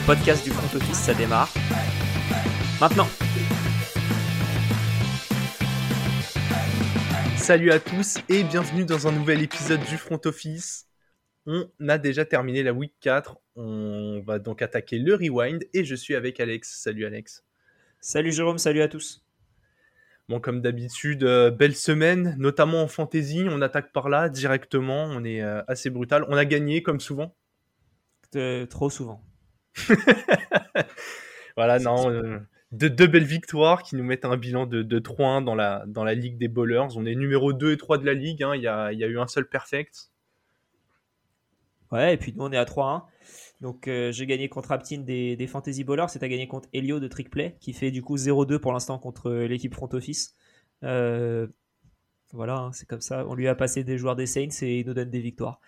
le podcast du front office, ça démarre. Maintenant. Salut à tous et bienvenue dans un nouvel épisode du front office. On a déjà terminé la week 4, on va donc attaquer le rewind et je suis avec Alex. Salut Alex. Salut Jérôme, salut à tous. Bon, comme d'habitude, euh, belle semaine, notamment en fantasy. On attaque par là directement. On est euh, assez brutal. On a gagné comme souvent. Euh, trop souvent. voilà, non. de deux belles victoires qui nous mettent un bilan de, de 3-1 dans la, dans la Ligue des Bowlers. On est numéro 2 et 3 de la Ligue. hein. Il y, a, il y a eu un seul perfect. Ouais, et puis nous on est à 3-1. Donc euh, j'ai gagné contre Aptine des, des Fantasy Ballers, c'est à gagner contre Elio de Trickplay, qui fait du coup 0-2 pour l'instant contre l'équipe Front Office. Euh, voilà, hein, c'est comme ça. On lui a passé des joueurs des Saints et il nous donne des victoires.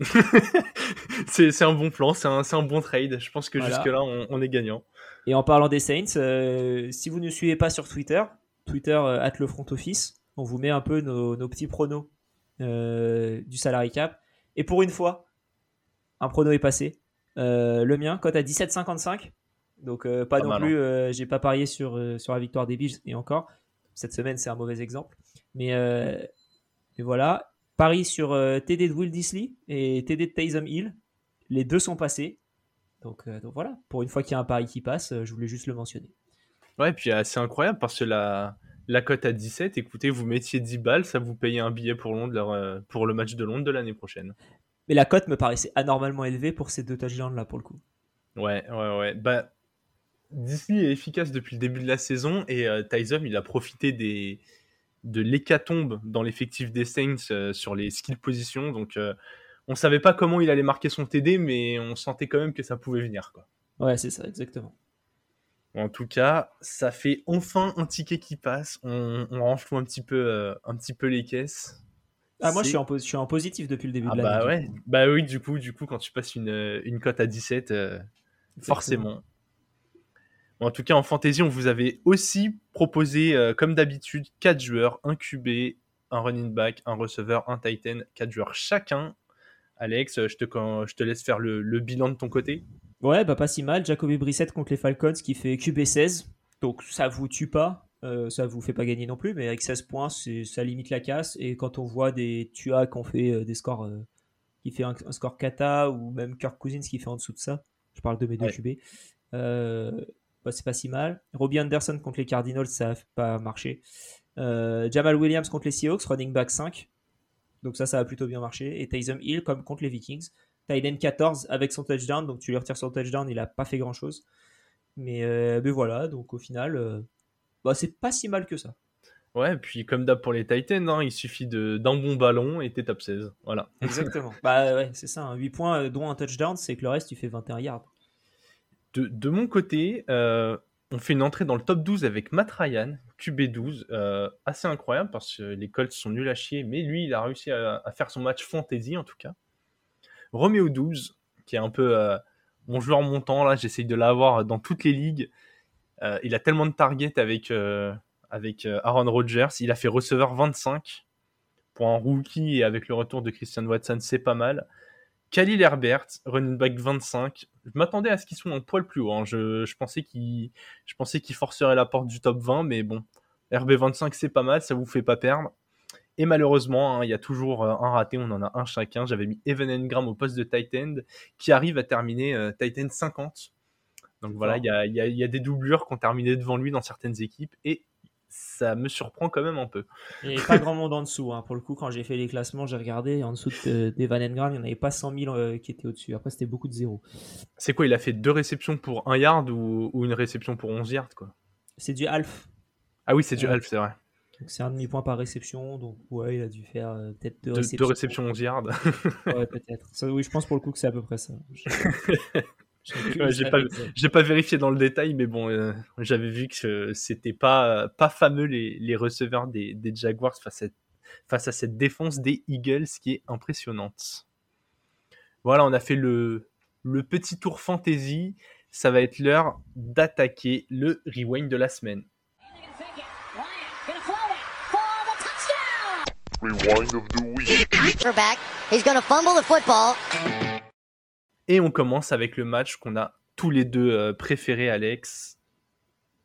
c'est un bon plan, c'est un, bon trade. Je pense que Voilà. jusque-là, on, on est gagnant. Et en parlant des Saints, euh, si vous ne suivez pas sur Twitter, Twitter euh, at le front office, on vous met un peu nos, nos petits pronos euh, du salary cap. Et pour une fois, un prono est passé. Le mien, cote à 17,55. Donc pas Pas non mal, plus, euh, j'ai pas parié sur, sur la victoire des Bills et encore. Cette semaine, c'est un mauvais exemple. Mais, mais voilà. Paris sur euh, TD de Will Disley et TD de Taysom Hill. Les deux sont passés. Donc, euh, donc voilà, pour une fois qu'il y a un pari qui passe, euh, je voulais juste le mentionner. Ouais, puis euh, c'est incroyable parce que la, la cote à 17, écoutez, vous mettiez 10 balles, ça vous payait un billet pour, Londres, pour le match de Londres de l'année prochaine. Mais la cote me paraissait anormalement élevée pour ces deux touchdowns là pour le coup. Ouais, ouais, ouais. Bah, Disney est efficace depuis le début de la saison et euh, Tyson, il a profité des, de l'hécatombe dans l'effectif des Saints euh, sur les skill positions. Donc, euh, on savait pas comment il allait marquer son TD, mais on sentait quand même que ça pouvait venir. Quoi. Ouais, c'est ça, exactement. En tout cas, ça fait enfin un ticket qui passe. On, on renfloue un petit peu, euh, un petit peu les caisses. Ah, moi je suis, en, pos- je suis en positif depuis le début Ah de l'année. bah ouais, bah oui, du coup, du coup, quand tu passes une, une cote à 17, euh, forcément. En tout cas, en fantasy, on vous avait aussi proposé, euh, comme d'habitude, 4 joueurs, un QB, un running back, un receveur, un titan, 4 joueurs chacun. Alex, euh, je te, quand- je te laisse faire le, le bilan de ton côté. Ouais, bah pas si mal. Jacoby Brissett contre les Falcons qui fait QB16. Donc ça vous tue pas. euh, ça vous fait pas gagner non plus, mais avec 16 points, ça limite la casse. Et quand on voit des Tua qui ont fait euh, des scores, euh, qui fait un, un score kata, ou même Kirk Cousins qui fait en dessous de ça, je parle de mes deux Ouais. QB, euh, bah, c'est pas si mal. Robbie Anderson contre les Cardinals, ça a pas marché. Euh, Jamal Williams contre les Seahawks, running back 5. Donc ça, ça a plutôt bien marché. Et Taysom Hill comme contre les Vikings. Tyden 14 avec son touchdown, donc tu lui retires son touchdown, il a pas fait grand chose. Mais, euh, mais voilà, donc au final, euh, bah, c'est pas si mal que ça. Ouais, puis comme d'hab pour les Titans, hein, il suffit de- d'un bon ballon et t'es top 16. Voilà. Exactement. bah ouais, c'est ça, hein. 8 points, euh, dont un touchdown, c'est que le reste, tu fais 21 yards. De, mon côté, euh, on fait une entrée dans le top 12 avec Matt Ryan, QB12, euh, assez incroyable parce que les Colts sont nuls à chier, mais lui, il a réussi à, faire son match fantasy en tout cas. Romeo 12, qui est un peu euh, mon joueur montant, là, j'essaye de l'avoir dans toutes les ligues. Il a tellement de targets avec, avec Aaron Rodgers, il a fait receveur 25 pour un rookie et avec le retour de Christian Watson, c'est pas mal. Khalil Herbert, running back 25. Je m'attendais à ce qu'ils soient un poil plus haut. hein. Je, je pensais qu'il je pensais qu'il forcerait la porte du top 20, mais bon, RB25 c'est pas mal, ça vous fait pas perdre. Et malheureusement, hein, il y a toujours euh, un raté, on en a un chacun. J'avais mis Evan Engram au poste de tight end, qui arrive à terminer euh, tight end 50. Donc voilà, il y a, y a des doublures qui ont terminé devant lui dans certaines équipes, et ça me surprend quand même un peu. Et pas grand monde en dessous. hein. Pour le coup, quand j'ai fait les classements, j'ai regardé, en dessous de, des Van Engram, il n'y en avait pas 100 000 euh, qui étaient au-dessus. Après, c'était beaucoup de zéros. C'est quoi, il a fait deux réceptions pour un yard ou, ou une réception pour 11 yards quoi? C'est du half. Ah oui, c'est du Ouais. half, c'est vrai. C'est un demi-point par réception. Donc ouais, il a dû faire euh, peut-être deux, réceptions. deux réceptions 11 yards. Ouais, peut-être. Oui, je pense pour le coup que c'est à peu près ça. Ouais, j'ai pas- exact. J'ai pas vérifié dans le détail, mais bon, euh, j'avais vu que c'était pas, pas fameux les, les receveurs des, des Jaguars face à, face à cette défense des Eagles qui est impressionnante. Voilà, on a fait le, le petit tour fantasy. Ça va être l'heure d'attaquer le rewind de la semaine. Rewind of the week. He's to fumble the football. Et on commence avec le match qu'on a tous les deux euh, préférés, Alex.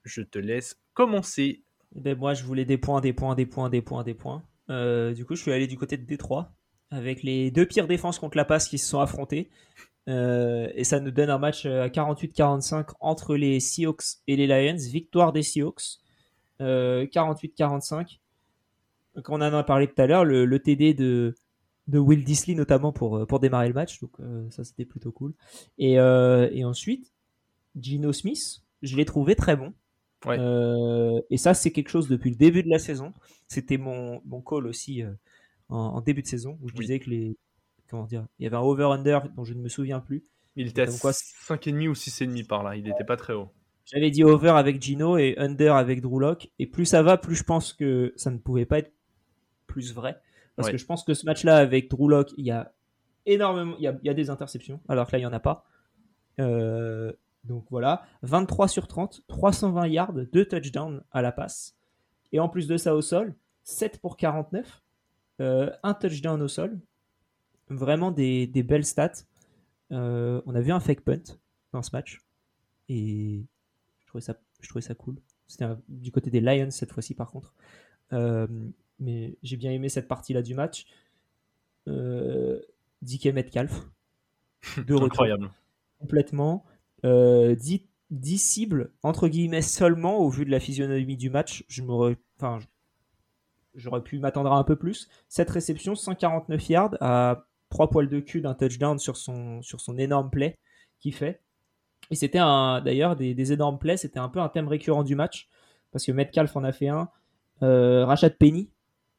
Je te laisse commencer. Ben, moi, je voulais des points, des points, des points, des points, des points. Euh, du coup, je suis allé du côté de Détroit avec les deux pires défenses contre la passe qui se sont affrontées. Euh, et ça nous donne un match à 48-45 entre les Seahawks et les Lions. Victoire des Seahawks. 48-45. Donc, on en a parlé tout à l'heure. Le TD de, de Will Disley notamment pour, pour démarrer le match. Donc euh, ça c'était plutôt cool. Et, euh, et ensuite, Gino Smith, je l'ai trouvé très bon. Ouais. Euh, et ça c'est quelque chose depuis le début de la saison. C'était mon, mon call aussi euh, en, en début de saison où je Oui. disais que les comment dire, il y avait un over-under dont je ne me souviens plus. Il était à Comme quoi, 5,5 ou 6,5 par là. Il n'était pas très haut. J'avais dit over avec Gino et under avec Drew Lock. Et plus ça va, plus je pense que ça ne pouvait pas être plus vrai. Parce Ouais. que je pense que ce match-là avec Drew Lock, il y a énormément, il y a, il y a des interceptions, alors que là, il n'y en a pas. Euh, donc voilà, 23 sur 30, 320 yards, 2 touchdowns à la passe. Et en plus de ça au sol, 7 pour 49, euh, un touchdown au sol. Vraiment des, des belles stats. Euh, on a vu un fake punt dans ce match. Et je trouvais ça, je trouvais ça cool. C'était du côté des Lions cette fois-ci par contre. Euh, mais j'ai bien aimé cette partie-là du match. Euh, DK Metcalf. De Incroyable. complètement. Euh, 10, 10 cibles, entre guillemets, seulement au vu de la physionomie du match. Je m'aurais, enfin, j'aurais pu m'attendre à un peu plus. Cette réception, 149 yards à 3 poils de cul d'un touchdown sur son, sur son énorme play qu'il fait. Et c'était un, d'ailleurs, des, des énormes plays, c'était un peu un thème récurrent du match. Parce que Metcalf en a fait un. Euh, Rashad Penny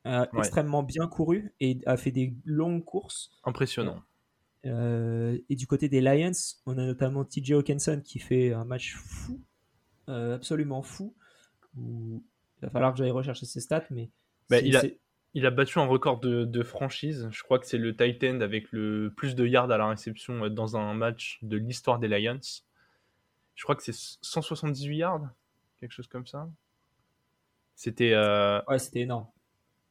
a Ouais. extrêmement bien couru et a fait des longues courses. Impressionnant. Euh, et du côté des Lions, on a notamment TJ Hawkinson qui fait un match fou, euh, absolument fou. Où il va falloir que j'aille rechercher ses stats, mais Bah, il a- Il a battu un record de, de franchise. Je crois que c'est le tight end avec le plus de yards à la réception euh, dans un match de l'histoire des Lions. Je crois que c'est 178 yards, quelque chose comme ça. C'était euh, ouais, c'était énorme.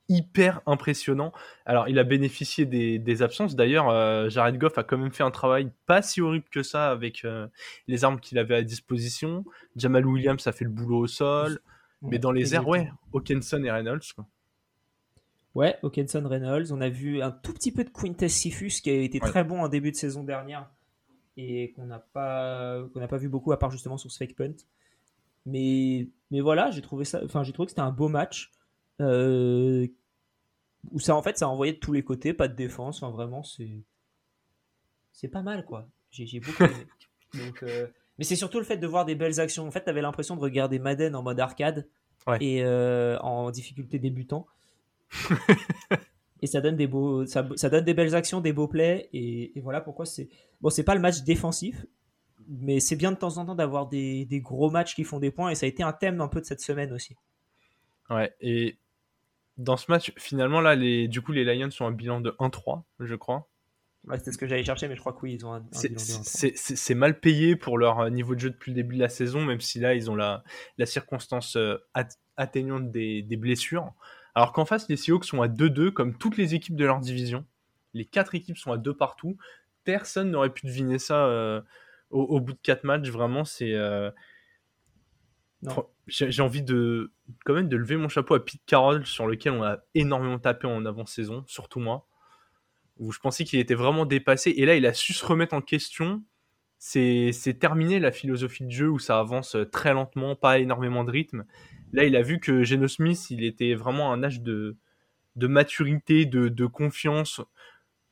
Hyper impressionnant. Alors, il a bénéficié des, des absences. D'ailleurs, euh, Jared Goff a quand même fait un travail pas si horrible que ça avec euh, les armes qu'il avait à disposition. Jamal Williams a fait le boulot au sol. Mais dans les airs, ouais. Hawkinson et Reynolds. quoi. Ouais, Hawkinson Reynolds. On a vu un tout petit peu de Quintez Sifus qui a été Ouais. très bon en début de saison dernière et qu'on n'a pas qu'on n'a pas vu beaucoup à part justement sur ce fake punt. Mais mais voilà, j'ai trouvé ça. Enfin, j'ai trouvé que c'était un beau match euh, où ça en fait ça a envoyé de tous les côtés, pas de défense. Enfin, vraiment, c'est c'est pas mal quoi. J'ai beaucoup aimé. Donc, euh, mais c'est surtout le fait de voir des belles actions. En fait, t'avais l'impression de regarder Madden en mode arcade Ouais. et euh, en difficulté débutant. et ça donne des beaux, ça, ça donne des belles actions, des beaux plays. Et, et voilà pourquoi c'est bon. C'est pas le match défensif, mais c'est bien de temps en temps d'avoir des, des gros matchs qui font des points. Et ça a été un thème un peu de cette semaine aussi. Ouais, et dans ce match, finalement, là, les, du coup, les Lions ont un bilan de 1-3, je crois. Ouais, C'était ce que j'allais chercher, mais je crois que oui, ils ont un, un C'est- bilan de 1-3. C'est c'est- c'est mal payé pour leur euh, niveau de jeu depuis le début de la saison, même si là, ils ont la, la circonstance euh, at- atteignante des, des blessures. Alors qu'en face, les Seahawks sont à 2-2, comme toutes les équipes de leur division. Les quatre équipes sont à 2 partout. Personne n'aurait pu deviner ça euh, au, au bout de 4 matchs. Vraiment, c'est. euh, J'ai envie de quand même de lever mon chapeau à Pete Carroll sur lequel on a énormément tapé en avant-saison, surtout moi, où je pensais qu'il était vraiment dépassé et là il a su se remettre en question. C'est c'est terminé la philosophie de jeu où ça avance euh, très lentement, pas énormément de rythme. Là il a vu que Geno Smith il était vraiment à un âge de, de maturité, de, de confiance.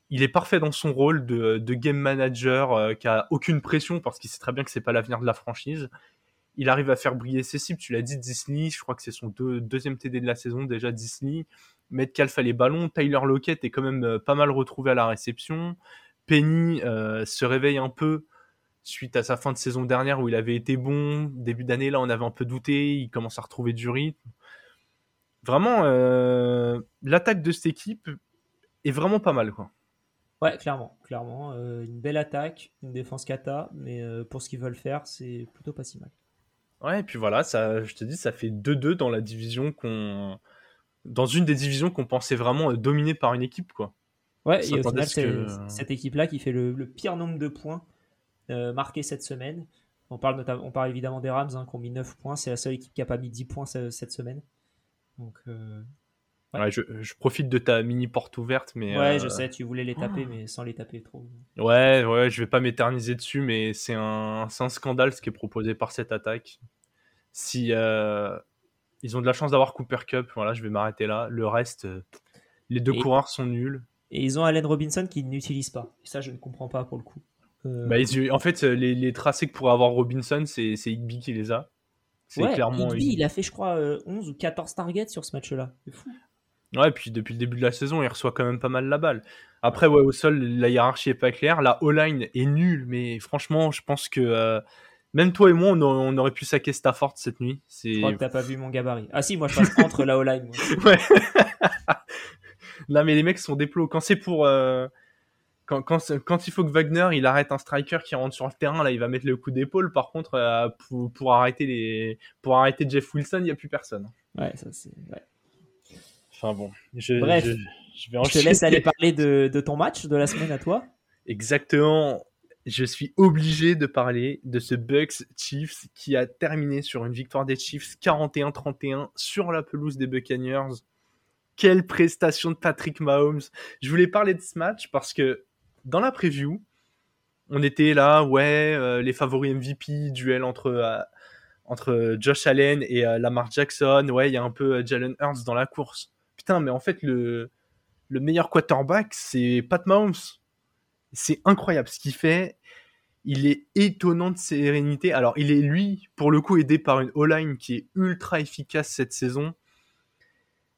Il est parfait dans son rôle de, de game manager euh, qui a aucune pression parce qu'il sait très bien que c'est pas l'avenir de la franchise il arrive à faire briller ses cibles. Tu l'as dit, Disney, je crois que c'est son deux- deuxième TD de la saison déjà, Disney. Metcalf a les ballons. Tyler Lockett est quand même euh, pas mal retrouvé à la réception. Penny euh, se réveille un peu suite à sa fin de saison dernière où il avait été bon. Début d'année, là, on avait un peu douté. Il commence à retrouver du rythme. Vraiment, euh, l'attaque de cette équipe est vraiment pas mal. Ouais, clairement, clairement, une belle attaque, une défense kata, mais pour ce qu'ils veulent faire, c'est plutôt pas si mal. Ouais, et puis voilà, ça, je te dis, ça fait 2-2 dans la division qu'on. Dans une des divisions qu'on pensait vraiment euh, dominée par une équipe, quoi. Ouais, et au final, c'est que- cette équipe-là qui fait le, le pire nombre de points euh, marqués cette semaine. On parle, notamment, on parle évidemment des Rams hein, qui ont mis 9 points. C'est la seule équipe qui a pas mis 10 points ce- cette semaine. Donc, euh, Ouais. Ouais, je, je profite de ta mini porte ouverte, mais ouais, euh, je sais, tu voulais les taper, mais sans les taper trop. Ouais, ouais, je vais pas m'éterniser dessus, mais c'est un, un scandale ce qui est proposé par cette attaque. Si euh, ils ont de la chance d'avoir Cooper Cup, voilà, je vais m'arrêter là. Le reste, euh, les deux Et- coureurs sont nuls. Et ils ont Allen Robinson qu'ils n'utilisent pas. Et ça, je ne comprends pas pour le coup. Euh, Bah, ils- en fait, euh, les, les tracés que pourrait avoir Robinson, c'est c'est Higby qui les a. C'est ouais, clairement. Higby, il a fait, je crois, euh, 11 ou 14 targets sur ce match-là. C'est fou. Ouais, puis depuis le début de la saison, il reçoit quand même pas mal la balle. Après, ouais, au sol, la hiérarchie est pas claire. La O-line est nulle, mais franchement, je pense que euh, même toi et moi, on, a- on aurait pu saquer Stafford cette nuit. Je crois que t'as pas vu mon gabarit. Ah si, moi je passe entre la O-line. Ouais. Là, mais les mecs sont déplos. Quand c'est pour. euh, Quand, quand, quand il faut que Wagner il arrête un striker qui rentre sur le terrain, là il va mettre le coup d'épaule. Par contre, euh, pour, pour arrêter les, pour arrêter Jeff Wilson, il n'y a plus personne. Ouais, ça c'est. ouais. Enfin bon, je, Bref. je, je vais Je te laisse aller parler de, de ton match de la semaine à toi. Exactement. Je suis obligé de parler de ce Bucks Chiefs qui a terminé sur une victoire des Chiefs 41-31 sur la pelouse des Buccaneers. Quelle prestation de Patrick Mahomes. Je voulais parler de ce match parce que dans la preview, on était là, ouais, euh, les favoris MVP, duel entre, euh, entre Josh Allen et euh, Lamar Jackson. Ouais, il y a un peu euh, Jalen Hurts dans la course. Putain, mais en fait, le, le meilleur quarterback, c'est Pat Mahomes. C'est incroyable ce qu'il fait. Il est étonnant de sérénité. Alors, il est, lui, pour le coup, aidé par une O-line qui est ultra efficace cette saison.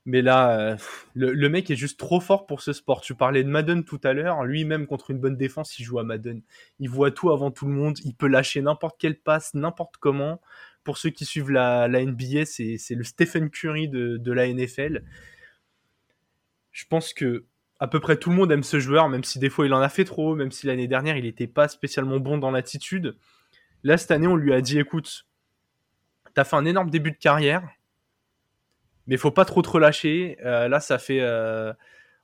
Mais là, euh, le, mec est juste trop fort pour ce sport. Tu parlais de Madden tout à l'heure. Lui-même, contre une bonne défense, il joue à Madden. Il voit tout avant tout le monde. Il peut lâcher n'importe quelle passe, n'importe comment. Pour ceux qui suivent la, NBA, c'est le Stephen Curry de la NFL. Je pense que à peu près tout le monde aime ce joueur, même si des fois il en a fait trop, même si l'année dernière il n'était pas spécialement bon dans l'attitude. Là, cette année, on lui a dit écoute, t'as fait un énorme début de carrière, mais faut pas trop te relâcher. Euh, là, ça fait euh,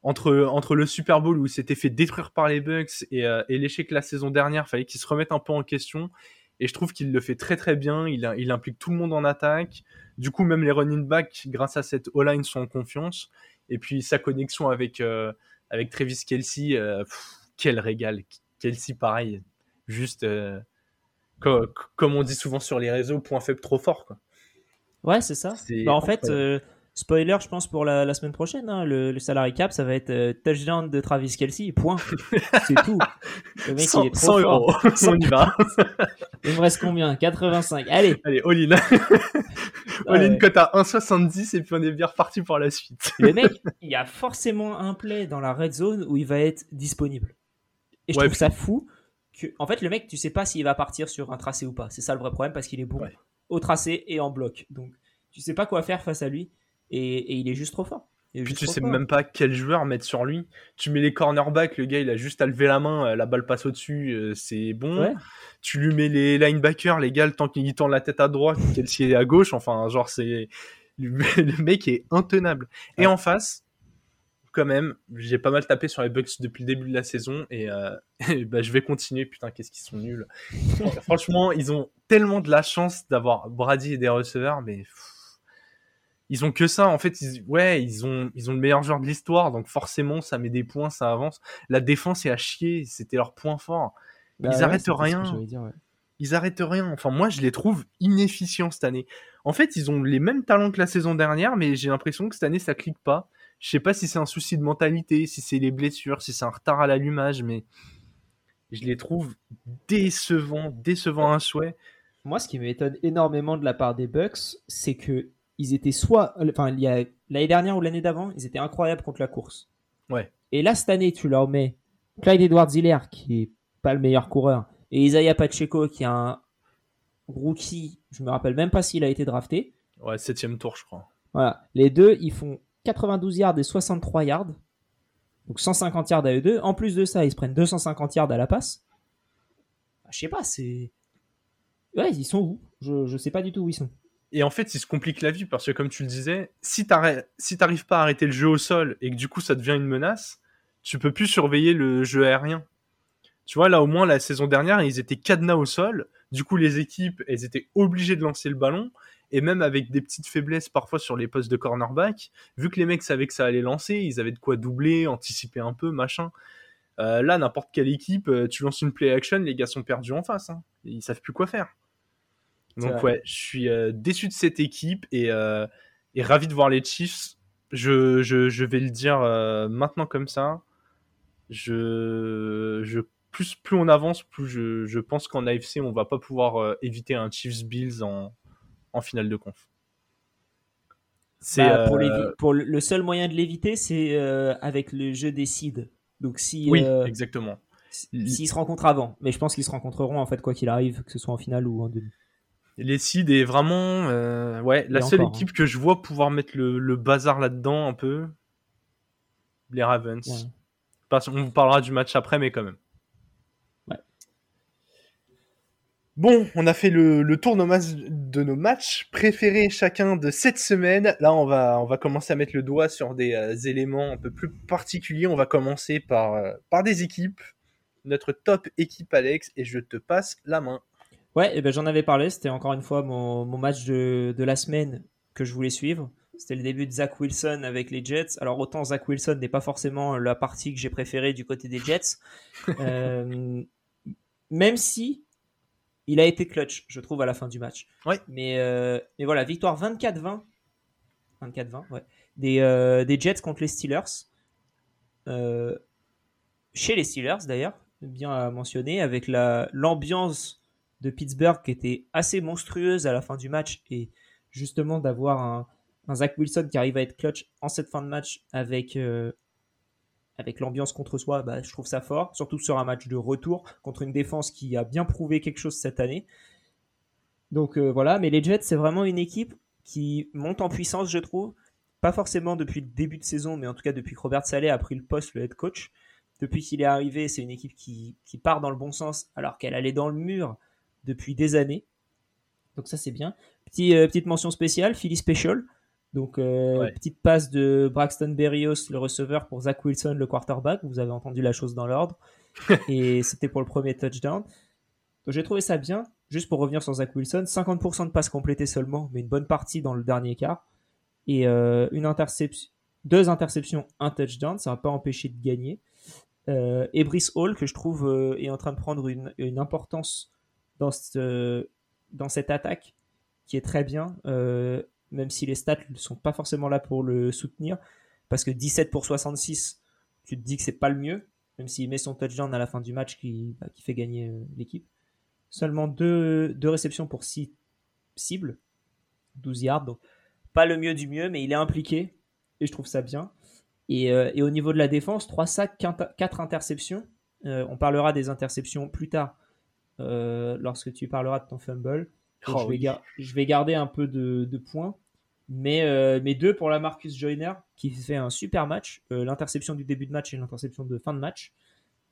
entre, le Super Bowl où il s'était fait détruire par les Bucks et, euh, l'échec la saison dernière, fallait qu'il se remette un peu en question. Et je trouve qu'il le fait très très bien. Il, il implique tout le monde en attaque. Du coup, même les running backs, grâce à cette O-line, sont en confiance. Et puis sa connexion avec, euh, avec Travis Kelsey, euh, pff, quel régal. Kelsey, pareil, juste euh, co- comme on dit souvent sur les réseaux, point faible trop fort. Quoi. Ouais, c'est ça. Bah, en fait, euh, spoiler, je pense pour la, la semaine prochaine, hein, le, le salary cap, ça va être euh, touchdown de Travis Kelsey, point. c'est tout. Le mec, 100, il est trop 100 fort. euros, on y va. Il me reste combien? 85. Allez. Allez, all-in. Ah all-in ouais. cote à 1,70 et puis on est bien reparti pour la suite. Le mec, il y a forcément un play dans la red zone où il va être disponible. Et je Ouais, trouve ça fou que, en fait, le mec, tu sais pas s'il va partir sur un tracé ou pas. C'est ça le vrai problème parce qu'il est bon Ouais. au tracé et en bloc. Donc, tu sais pas quoi faire face à lui et, et il est juste trop fort. Est Puis tu sais même pas quel joueur mettre sur lui. Tu mets les cornerbacks, le gars il a juste à lever la main, euh, la balle passe au-dessus, euh, c'est bon. Ouais. Tu lui mets les linebackers, les gars, le temps qu'il tend la tête à droite, Kelsey est à gauche, enfin, genre, c'est. Le mec est intenable. Et en face, quand même, j'ai pas mal tapé sur les Bucks depuis le début de la saison et, euh, et bah, je vais continuer. Putain, qu'est-ce qu'ils sont nuls. Franchement, ils ont tellement de la chance d'avoir Brady et des receveurs, mais pff, ils ont que ça. En fait, ils, ouais, ils ont, ils ont le meilleur joueur de l'histoire, donc forcément, ça met des points, ça avance. La défense est à chier, c'était leur point fort. Bah ils ouais, arrêtent rien. j'allais dire, ouais. Ils arrêtent rien. Enfin, moi, je les trouve inefficients cette année. En fait, ils ont les mêmes talents que la saison dernière, mais j'ai l'impression que cette année, ça clique pas. Je sais pas si c'est un souci de mentalité, si c'est les blessures, si c'est un retard à l'allumage, mais je les trouve décevants, décevants à un souhait. Moi, ce qui m'étonne énormément de la part des Bucks, c'est que ils étaient soit, enfin, il y a l'année dernière ou l'année d'avant, ils étaient incroyables contre la course. Ouais. Et là, cette année, tu leur mets Clyde Edwards-Helaire, qui est pas le meilleur coureur, et Isaiah Pacheco, qui est un rookie. Je me rappelle même pas s'il a été drafté. Ouais, septième tour, je crois. Voilà. Les deux, ils font 92 yards et 63 yards. Donc 150 yards à eux deux. En plus de ça, ils se prennent 250 yards à la passe. Bah, je sais pas, c'est. Ouais, ils sont où? Je, je sais pas du tout où ils sont. Et en fait, ils se compliquent la vie parce que, comme tu le disais, si t'arrives pas à arrêter le jeu au sol et que du coup ça devient une menace, tu peux plus surveiller le jeu aérien. Tu vois, là au moins la saison dernière, ils étaient cadenas au sol. Du coup, les équipes, elles étaient obligées de lancer le ballon. Et même avec des petites faiblesses parfois sur les postes de cornerback, vu que les mecs savaient que ça allait lancer, ils avaient de quoi doubler, anticiper un peu, machin. Euh, là, n'importe quelle équipe, euh, tu lances une play action, les gars sont perdus en face. Hein. Ils savent plus quoi faire. Donc ouais, je suis euh, déçu de cette équipe et, et, ravi de voir les Chiefs. Je, je, je vais le dire maintenant comme ça. Je, je, plus, plus on avance, plus je, je pense qu'en AFC, on va pas pouvoir éviter un Chiefs Bills en, en finale de conf. C'est bah, pour, pour, le seul moyen de l'éviter, c'est avec le jeu des seeds. Donc si oui, euh, exactement. S'ils se rencontrent avant, mais je pense qu'ils se rencontreront en fait quoi qu'il arrive, que ce soit en finale ou en demi. Les Seeds est vraiment euh, ouais la seule équipe hein. que je vois pouvoir mettre le, bazar là-dedans un peu. Les Ravens. On vous parlera du match après, mais quand même. Bon, on a fait le, tour de nos matchs préférés chacun de cette semaine. Là, on va, on va commencer à mettre le doigt sur des euh, éléments un peu plus particuliers. On va commencer par, euh, par des équipes. Notre top équipe, Alex, et je te passe la main. Ouais, et eh ben, j'en avais parlé. C'était encore une fois mon, match de, la semaine que je voulais suivre. C'était le début de Zach Wilson avec les Jets. Alors, autant Zach Wilson n'est pas forcément la partie que j'ai préférée du côté des Jets. Euh, même si il a été clutch, je trouve, à la fin du match. Mais, euh, mais voilà, victoire 24-20. 24-20, ouais. Des, euh, des, Jets contre les Steelers. Chez les Steelers, d'ailleurs, bien à mentionner, avec l'ambiance de Pittsburgh qui était assez monstrueuse à la fin du match. Et justement, d'avoir un, Zach Wilson qui arrive à être clutch en cette fin de match avec avec l'ambiance contre soi, bah, je trouve ça fort, surtout sur un match de retour contre une défense qui a bien prouvé quelque chose cette année. Donc euh, voilà, mais les Jets, c'est vraiment une équipe qui monte en puissance, je trouve. Pas forcément depuis le début de saison, mais en tout cas depuis que Robert Saleh a pris le poste, le head coach. Depuis qu'il est arrivé, c'est une équipe qui, part dans le bon sens alors qu'elle allait dans le mur depuis des années. Donc ça c'est bien. Petit, euh, petite mention spéciale, Philly Special. Donc, euh, petite passe de Braxton Berrios, le receveur, pour Zach Wilson, le quarterback. Vous avez entendu la chose dans l'ordre. et c'était pour le premier touchdown. Donc, j'ai trouvé ça bien. Juste pour revenir sur Zach Wilson, 50% de passes complétées seulement, mais une bonne partie dans le dernier quart. Et euh, une interception, deux interceptions, un touchdown. Ça n'a pas empêché de gagner. Et Brice Hall, que je trouve est en train de prendre une, une importance dans, ce, dans cette attaque qui est très bien. Euh, même si les stats ne sont pas forcément là pour le soutenir, parce que 17 pour 66, tu te dis que c'est pas le mieux, même s'il met son touchdown à la fin du match qui, bah, qui fait gagner euh, l'équipe. Seulement deux, réceptions pour 6 cibles, 12 yards, donc pas le mieux du mieux, mais il est impliqué, et je trouve ça bien. Et, euh, au niveau de la défense, 3 sacs, 4 interceptions. On parlera des interceptions plus tard, lorsque tu parleras de ton fumble. Oh je, vais garder un peu de, points. Mais, euh, mais deux pour la Marcus Joyner, qui fait un super match. Euh, l'interception du début de match et l'interception de fin de match.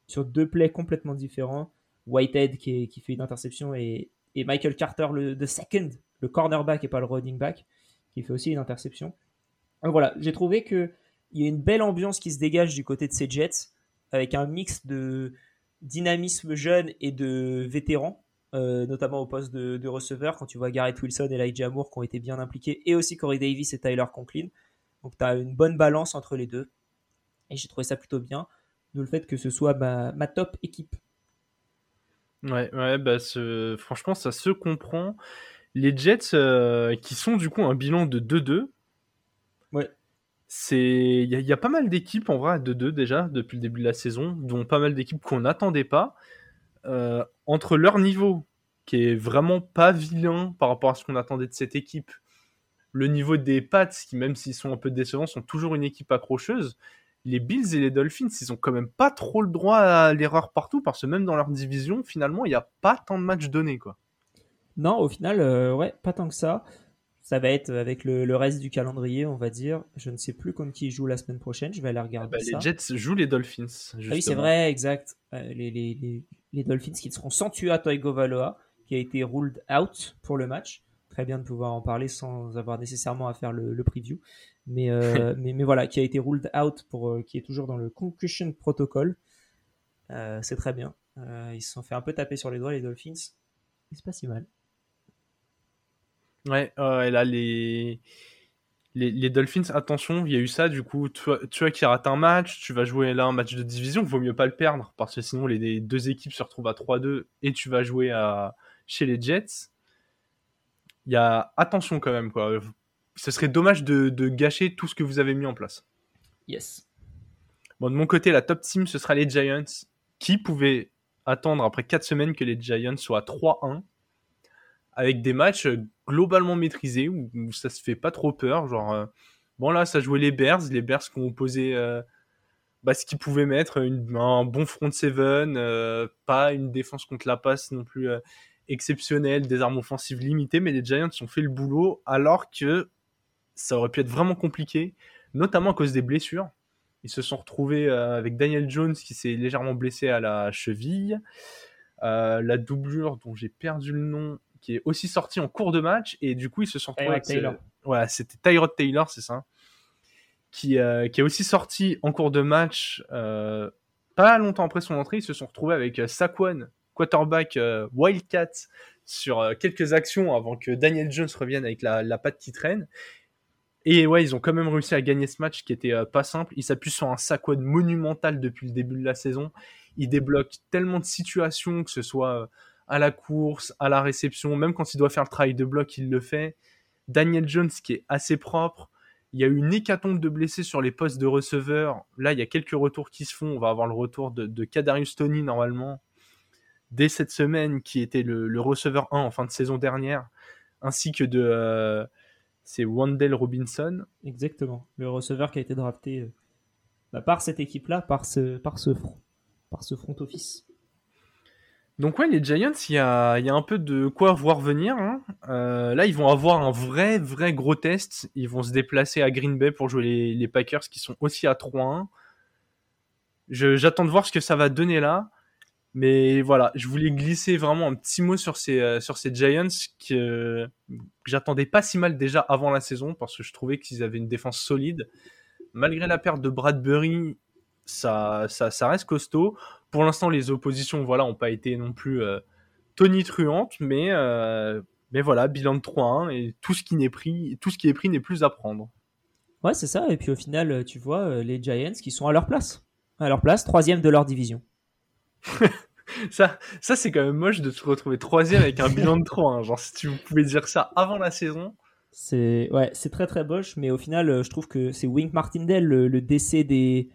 Sur deux plays complètement différents. Whitehead qui, qui fait une interception et, Michael Carter, le the second, le cornerback et pas le running back, qui fait aussi une interception. Donc voilà, j'ai trouvé qu'il y a une belle ambiance qui se dégage du côté de ces Jets, avec un mix de dynamisme jeune et de vétérans. Euh, notamment au poste de, receveur, quand tu vois Garrett Wilson et Elijah Moore qui ont été bien impliqués, et aussi Corey Davis et Tyler Conklin. Donc tu as une bonne balance entre les deux. Et j'ai trouvé ça plutôt bien, de le fait que ce soit ma, top équipe. Ouais, bah franchement, ça se comprend. Les Jets, euh, qui sont du coup un bilan de 2-2. Ouais. Il y, y, a pas mal d'équipes en vrai à 2-2 déjà depuis le début de la saison, dont pas mal d'équipes qu'on n'attendait pas. Euh, entre leur niveau, qui est vraiment pas vilain par rapport à ce qu'on attendait de cette équipe, le niveau des Pats, qui même s'ils sont un peu décevants, sont toujours une équipe accrocheuse, les Bills et les Dolphins, ils ont quand même pas trop le droit à l'erreur partout, parce que même dans leur division, finalement, il n'y a pas tant de matchs donnés, quoi. Non, au final, euh, ouais, pas tant que ça. Ça va être avec le, reste du calendrier, on va dire. Je ne sais plus contre qui ils jouent la semaine prochaine. Je vais aller regarder ah bah, Les Jets jouent les Dolphins. Ah oui, c'est vrai, exact. Euh, les, les, les, Dolphins qui seront sans Tua Tagovailoa, qui a été ruled out pour le match. Très bien de pouvoir en parler sans avoir nécessairement à faire le, preview. Mais, euh, mais, mais, voilà, qui a été ruled out, pour, euh, qui est toujours dans le concussion protocol. c'est très bien. ils se sont fait un peu taper sur les doigts, les Dolphins. c'est pas si mal. Ouais, euh, et là, les... les, les Dolphins, attention, il y a eu ça, du coup, tu vois, tu vois qui rate un match, tu vas jouer là un match de division, vaut mieux pas le perdre, parce que sinon les, deux équipes se retrouvent à 3-2 et tu vas jouer à, chez les Jets. Il y a attention quand même, quoi. Ce serait dommage de, de gâcher tout ce que vous avez mis en place. Yes. Bon, de mon côté, la top team, ce sera les Giants, qui pouvaient attendre après 4 semaines que les Giants soient à 3-1, avec des matchs euh, globalement maîtrisés, où, où ça se fait pas trop peur. Genre, euh, bon là, ça jouait les Bears, les Bears qui ont posé euh, bah, ce qu'ils pouvaient mettre, un bon front seven, euh, pas une défense contre la passe non plus exceptionnelle, des armes offensives limitées, mais les Giants ont fait le boulot, alors que ça aurait pu être vraiment compliqué, notamment à cause des blessures. Ils se sont retrouvés avec Daniel Jones qui s'est légèrement blessé à la cheville. La doublure dont j'ai perdu le nom, qui est aussi sortie en cours de match. Et du coup, ils se sont retrouvés avec Taylor. Voilà, c'était Tyrod Taylor, c'est ça. Qui, euh, qui est aussi sorti en cours de match euh, pas longtemps après son entrée. Ils se sont retrouvés avec euh, Saquon, quarterback euh, Wildcat, sur quelques actions avant que Daniel Jones revienne avec la, la patte qui traîne. Et ouais, ils ont quand même réussi à gagner ce match qui était pas simple. Ils s'appuient sur un Saquon monumental depuis le début de la saison. Ils débloquent tellement de situations, que ce soit à la course, à la réception, même quand il doit faire le travail de bloc, il le fait. Daniel Jones qui est assez propre. Il y a eu une hécatombe de blessés sur les postes de receveurs. Là, il y a quelques retours qui se font. On va avoir le retour de, Kadarius Tony normalement dès cette semaine, qui était le, receveur 1 en fin de saison dernière, ainsi que de euh, c'est Wandell Robinson. Exactement. Le receveur qui a été drafté euh, bah, par cette équipe-là, par ce, par, ce front, par ce front office. Donc ouais, les Giants, il y a, un peu de quoi voir venir. hein. Euh, là, ils vont avoir un vrai, vrai gros test. Ils vont se déplacer à Green Bay pour jouer les, Packers qui sont aussi à 3-1. Je- J'attends de voir ce que ça va donner là. Mais voilà, je voulais glisser vraiment un petit mot sur ces, euh, sur ces Giants que, j'attendais pas si mal déjà avant la saison parce que je trouvais qu'ils avaient une défense solide. Malgré la perte de Bradbury, ça, ça reste costaud. Pour l'instant, les oppositions voilà, ont pas été non plus euh, tonitruantes, mais, euh, mais voilà, bilan de 3-1 et tout ce qui n'est pris, tout ce qui est pris n'est plus à prendre. Ouais, c'est ça. Et puis au final, euh, tu vois, les Giants qui sont à leur place. À leur place, troisième de leur division. Ça, ça c'est quand même moche de se retrouver troisième avec un bilan de 3. hein. Genre, si tu pouvais dire ça avant la saison. C'est ouais, c'est très très boche, mais au final, je trouve que c'est Wink Martindale, le, le décès des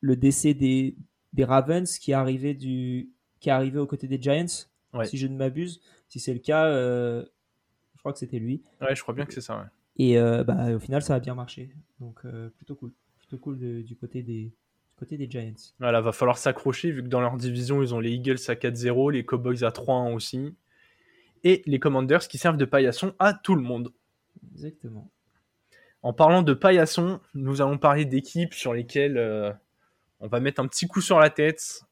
le décès des, des Ravens qui est arrivé du qui est arrivé aux côtés des Giants, Ouais. si je ne m'abuse. Si c'est le cas, euh, je crois que c'était lui. Ouais, je crois bien que c'est ça. ouais. Et euh, bah, au final, ça a bien marché. Donc euh, plutôt cool, plutôt cool de- du côté des du côté des Giants. Voilà, va falloir s'accrocher vu que dans leur division, ils ont les Eagles à 4-0, les Cowboys à 3-1 aussi. Et les Commanders qui servent de paillasson à tout le monde. Exactement. En parlant de paillasson, nous allons parler d'équipes sur lesquelles on va mettre un petit coup sur la tête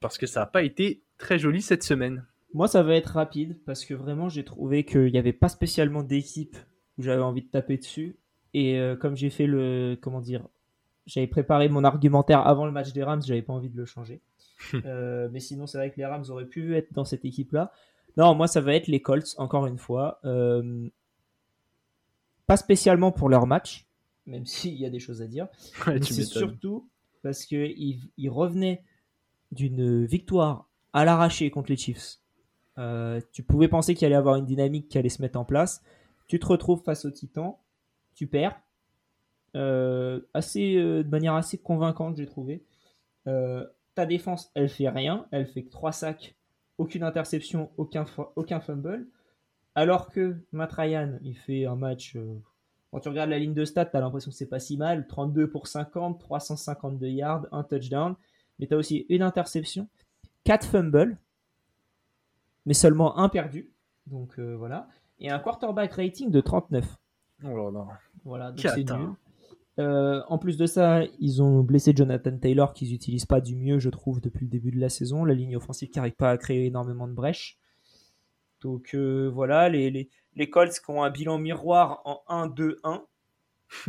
parce que ça n'a pas été très joli cette semaine. Moi, ça va être rapide parce que vraiment, j'ai trouvé qu'il n'y avait pas spécialement d'équipe où j'avais envie de taper dessus. Et euh, comme j'ai fait le. Comment dire J'avais préparé mon argumentaire avant le match des Rams, j'avais pas envie de le changer. Euh, mais sinon, c'est vrai que les Rams auraient pu être dans cette équipe-là. Non, moi, ça va être les Colts, encore une fois. Euh, pas spécialement pour leur match, même s'il y a des choses à dire. Ouais, Mais tu c'est surtout parce qu'ils ils revenaient d'une victoire à l'arraché contre les Chiefs. Euh, tu pouvais penser qu'il allait avoir une dynamique qui allait se mettre en place. Tu te retrouves face aux Titans, tu perds. Euh, assez, euh, de manière assez convaincante, j'ai trouvé. Ta défense, elle fait rien. Elle fait que 3 sacs, aucune interception, aucun, aucun fumble. Alors que Matt Ryan, il fait un match. Quand tu regardes la ligne de stats, tu as l'impression que c'est pas si mal. 32 pour 50, 352 yards, un touchdown. Mais tu as aussi une interception, 4 fumbles, mais seulement un perdu. Donc euh, voilà. Et un quarterback rating de 39. Oh là là. Voilà, donc c'est nul. Euh, en plus de ça, ils ont blessé Jonathan Taylor qu'ils n'utilisent pas du mieux, je trouve, depuis le début de la saison. La ligne offensive qui n'arrive pas à créer énormément de brèches. Donc euh, voilà, les, les, les Colts qui ont un bilan miroir en 1-2-1.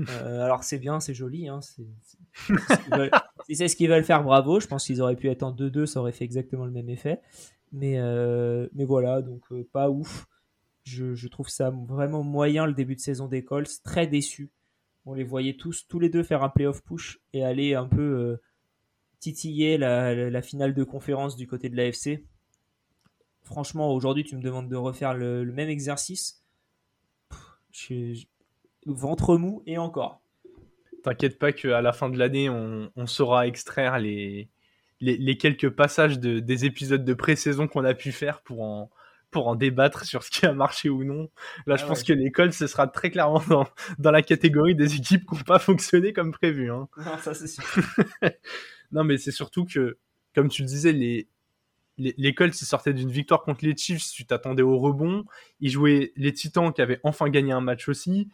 Euh, alors c'est bien, c'est joli, hein, c'est c'est- c'est ce qu'ils veulent- si c'est ce qu'ils veulent faire, bravo. Je pense qu'ils auraient pu être en 2-2, ça aurait fait exactement le même effet. Mais, euh, mais voilà, donc euh, pas ouf. Je, je trouve ça vraiment moyen le début de saison des Colts. Très déçu. On les voyait tous, tous les deux faire un playoff push et aller un peu titiller la, la- la finale de conférence du côté de l'AFC. Franchement, aujourd'hui, tu me demandes de refaire le, le même exercice. Pff, je- je- ventre mou et encore. T'inquiète pas qu'à la fin de l'année, on, on saura extraire les, les, les quelques passages de, des épisodes de pré-saison qu'on a pu faire pour en, pour en débattre sur ce qui a marché ou non. Là, je Ah pense ouais. que l'école, ce sera très clairement dans, dans la catégorie des équipes qui n'ont pas fonctionné comme prévu. Hein. Non, ça sûr. Non, mais c'est surtout que, comme tu le disais, les, Colts, ils sortaient d'une victoire contre les Chiefs, tu t'attendais au rebond. Ils jouaient les Titans qui avaient enfin gagné un match aussi.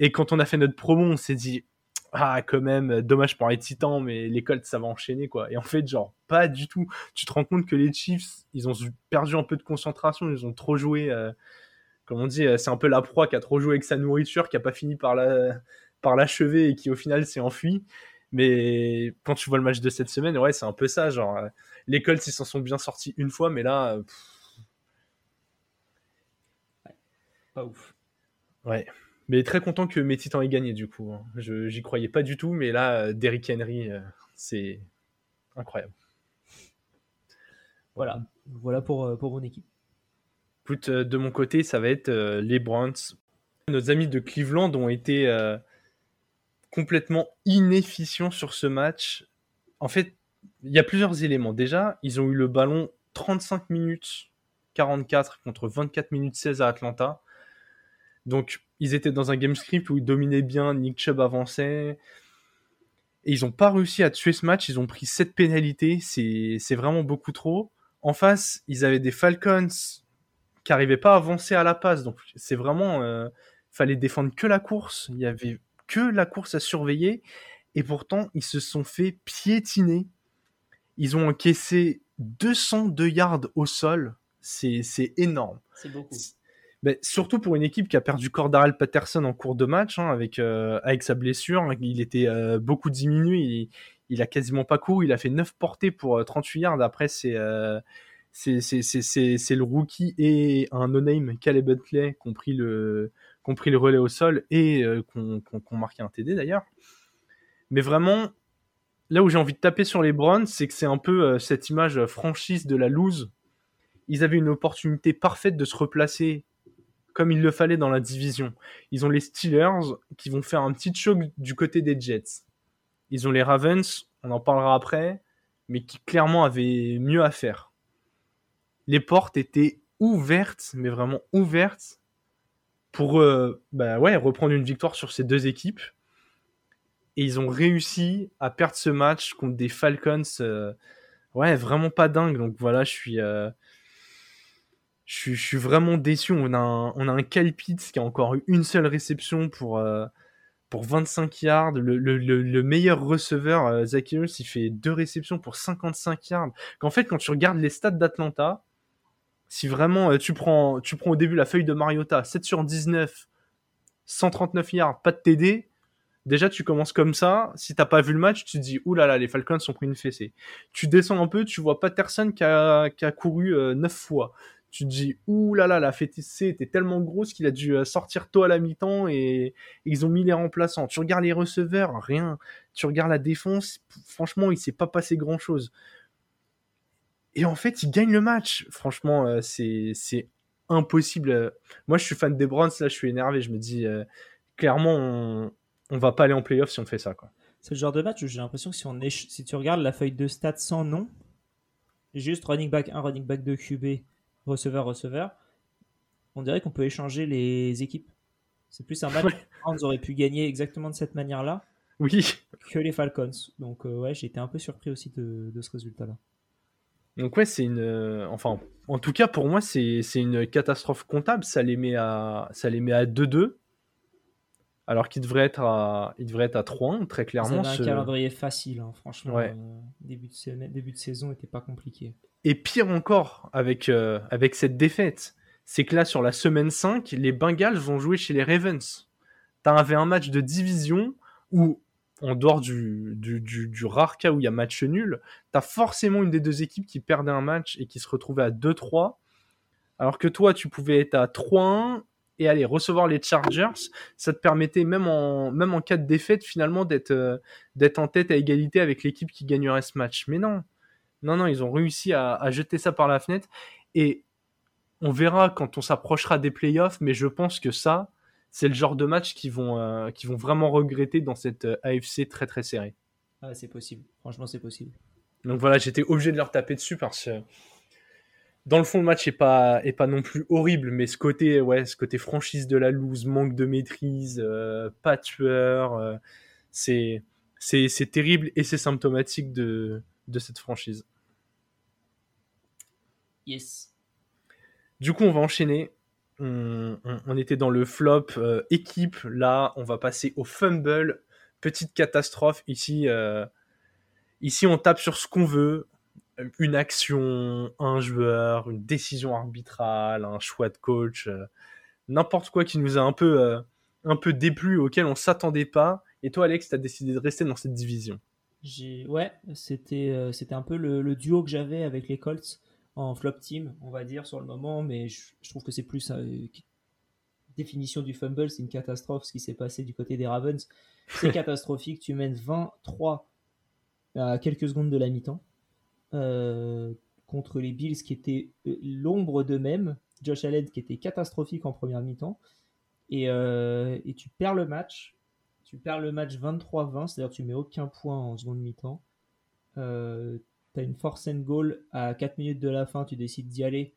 Et quand on a fait notre promo, on s'est dit, ah, quand même, dommage pour les Titans, mais les Colts, ça va enchaîner, quoi. Et en fait, genre, pas du tout. Tu te rends compte que les Chiefs, ils ont perdu un peu de concentration, ils ont trop joué. euh, comme on dit, euh, c'est un peu la proie qui a trop joué avec sa nourriture, qui a pas fini par la par l'achever et qui au final s'est enfui. Mais quand tu vois le match de cette semaine, ouais, c'est un peu ça. Genre, euh, les Colts, ils s'en sont bien sortis une fois, mais là, euh, pff, Pas ouf. ouais. Mais très content que mes Titans aient gagné, du coup. hein. Je j'y croyais pas du tout, mais là, euh, Derrick Henry, euh, c'est incroyable. Voilà, voilà pour, euh, pour mon équipe. Écoute, euh, de mon côté, ça va être euh, les Browns. Nos amis de Cleveland ont été euh, complètement inefficients sur ce match. En fait, il y a plusieurs éléments. Déjà, ils ont eu le ballon 35 minutes 44 contre 24 minutes 16 à Atlanta. Donc, ils étaient dans un game script où ils dominaient bien, Nick Chubb avançait. Et ils n'ont pas réussi à tuer ce match. Ils ont pris 7 pénalités. C'est vraiment beaucoup trop. En face, ils avaient des Falcons qui n'arrivaient pas à avancer à la passe. Donc, c'est vraiment. euh, fallait défendre que la course. Il y avait que la course à surveiller. Et pourtant, ils se sont fait piétiner. Ils ont encaissé 202 yards au sol. C'est énorme. C'est beaucoup. Mais surtout pour une équipe qui a perdu Cordarel Patterson en cours de match, hein, avec, euh, avec sa blessure. Il était euh, beaucoup diminué. Il, il a quasiment pas couru. Il a fait 9 portées pour euh, 38 yards. Après, c'est euh, c'est le rookie et un no-name, Caleb Butley, qui ont pris le, ont pris le relais au sol et ont- qui ont marqué un TD d'ailleurs. Mais vraiment, là où j'ai envie de taper sur les Browns, c'est que c'est un peu euh, cette image euh, franchise de la lose. Ils avaient une opportunité parfaite de se replacer comme il le fallait dans la division. Ils ont les Steelers qui vont faire un petit choc du côté des Jets. Ils ont les Ravens, on en parlera après, mais qui clairement avaient mieux à faire. Les portes étaient ouvertes, mais vraiment ouvertes, pour euh, bah reprendre une victoire sur ces deux équipes. Et ils ont réussi à perdre ce match contre des Falcons, euh, ouais, vraiment pas dingue. Donc voilà, je suis, euh, je suis, je suis vraiment déçu. On a un, on Pitts qui a encore eu une seule réception pour, euh, pour 25 yards. Le, le, le, le meilleur receveur, Zacchaeus, il fait deux réceptions pour 55 yards. Qu'en fait, quand tu regardes les stats d'Atlanta, si vraiment tu, prends, tu prends au début la feuille de Mariota, 7 sur 19, 139 yards, pas de TD. Déjà, tu commences comme ça. Si t'as pas vu le match, tu te dis, oulala, les Falcons ont pris une fessée. Tu descends un peu, tu vois Patterson qui a, qui a couru euh, 9 fois tu dis là la fessée était tellement grosse qu'il a dû euh, sortir tôt à la mi-temps et, ils ont mis les remplaçants. Tu regardes les receveurs, rien. Tu regardes la défense, franchement, il s'est pas passé grand chose. Et en fait, ils gagnent le match. Franchement, euh, c'est impossible. Moi, je suis fan des Browns, là, je suis énervé. Je me dis clairement, on, on va pas aller en playoff si on fait ça, quoi. C'est le genre de match où j'ai l'impression que si, on éche- si tu regardes la feuille de stats sans nom, juste running back 1, running back 2, QB, receveur, receveur, on dirait qu'on peut échanger les équipes. C'est plus un match que les Browns auraient pu gagner exactement de cette manière-là Oui. que les Falcons. Donc euh, ouais, j'ai été un peu surpris aussi de, de ce résultat-là. Donc ouais, c'est une, euh, enfin, en tout cas pour moi c'est c'est une catastrophe comptable. Ça les met à, ça les met à 2-2, alors qu'ils devraient être à, ils devraient être à 3-1 très Ils clairement. avaient un ce- calendrier facile, hein, franchement. Ouais. euh, début, de semaine- début de saison n'était pas compliqué. Et pire encore avec euh, avec cette défaite, c'est que là sur la semaine 5, les Bengals vont jouer chez les Ravens. T'avais un match de division où en dehors du, du, du, du rare cas où il y a match nul, tu as forcément une des deux équipes qui perdait un match et qui se retrouvait à 2-3. Alors que toi, tu pouvais être à 3-1 et aller recevoir les Chargers. Ça te permettait, même en, même en cas de défaite, finalement, d'être euh, d'être en tête à égalité avec l'équipe qui gagnerait ce match. Mais non, non, non, ils ont réussi à, à jeter ça par la fenêtre. Et on verra quand on s'approchera des playoffs, mais je pense que ça, c'est le genre de match qu'ils vont, euh, qui vont vraiment regretter dans cette euh, AFC très très serrée. Ah, c'est possible. Franchement, c'est possible. Donc voilà, j'étais obligé de leur taper dessus parce que dans le fond, le match est pas, est pas non plus horrible, mais ce côté, ouais, ce côté franchise de la loose, manque de maîtrise, euh, pas tueur, euh, c'est, terrible et c'est symptomatique de, de cette franchise. Yes. Du coup, on va enchaîner. On, on- on était dans le flop euh, équipe. Là, on va passer au fumble. Petite catastrophe. Ici, ici, on tape sur ce qu'on veut. Une action, un joueur, une décision arbitrale, un choix de coach. euh, N'importe quoi qui nous a un peu, euh, un peu déplu, auquel on s'attendait pas. Et toi, Alex, tu as décidé de rester dans cette division. Ouais, c'était euh, c'était un peu le, le duo que j'avais avec les Colts en flop team, on va dire sur le moment, mais je, je trouve que c'est plus définition du fumble, c'est une catastrophe ce qui s'est passé du côté des Ravens. C'est catastrophique, tu mènes 23 à quelques secondes de la mi-temps contre les Bills qui étaient euh, l'ombre d'eux-mêmes, Josh Allen qui était catastrophique en première mi-temps et, euh, et tu perds le match tu perds le match 23-20, c'est-à-dire tu mets aucun point en seconde mi-temps. Euh, tu as une force and goal à 4 minutes de la fin, tu décides d'y aller.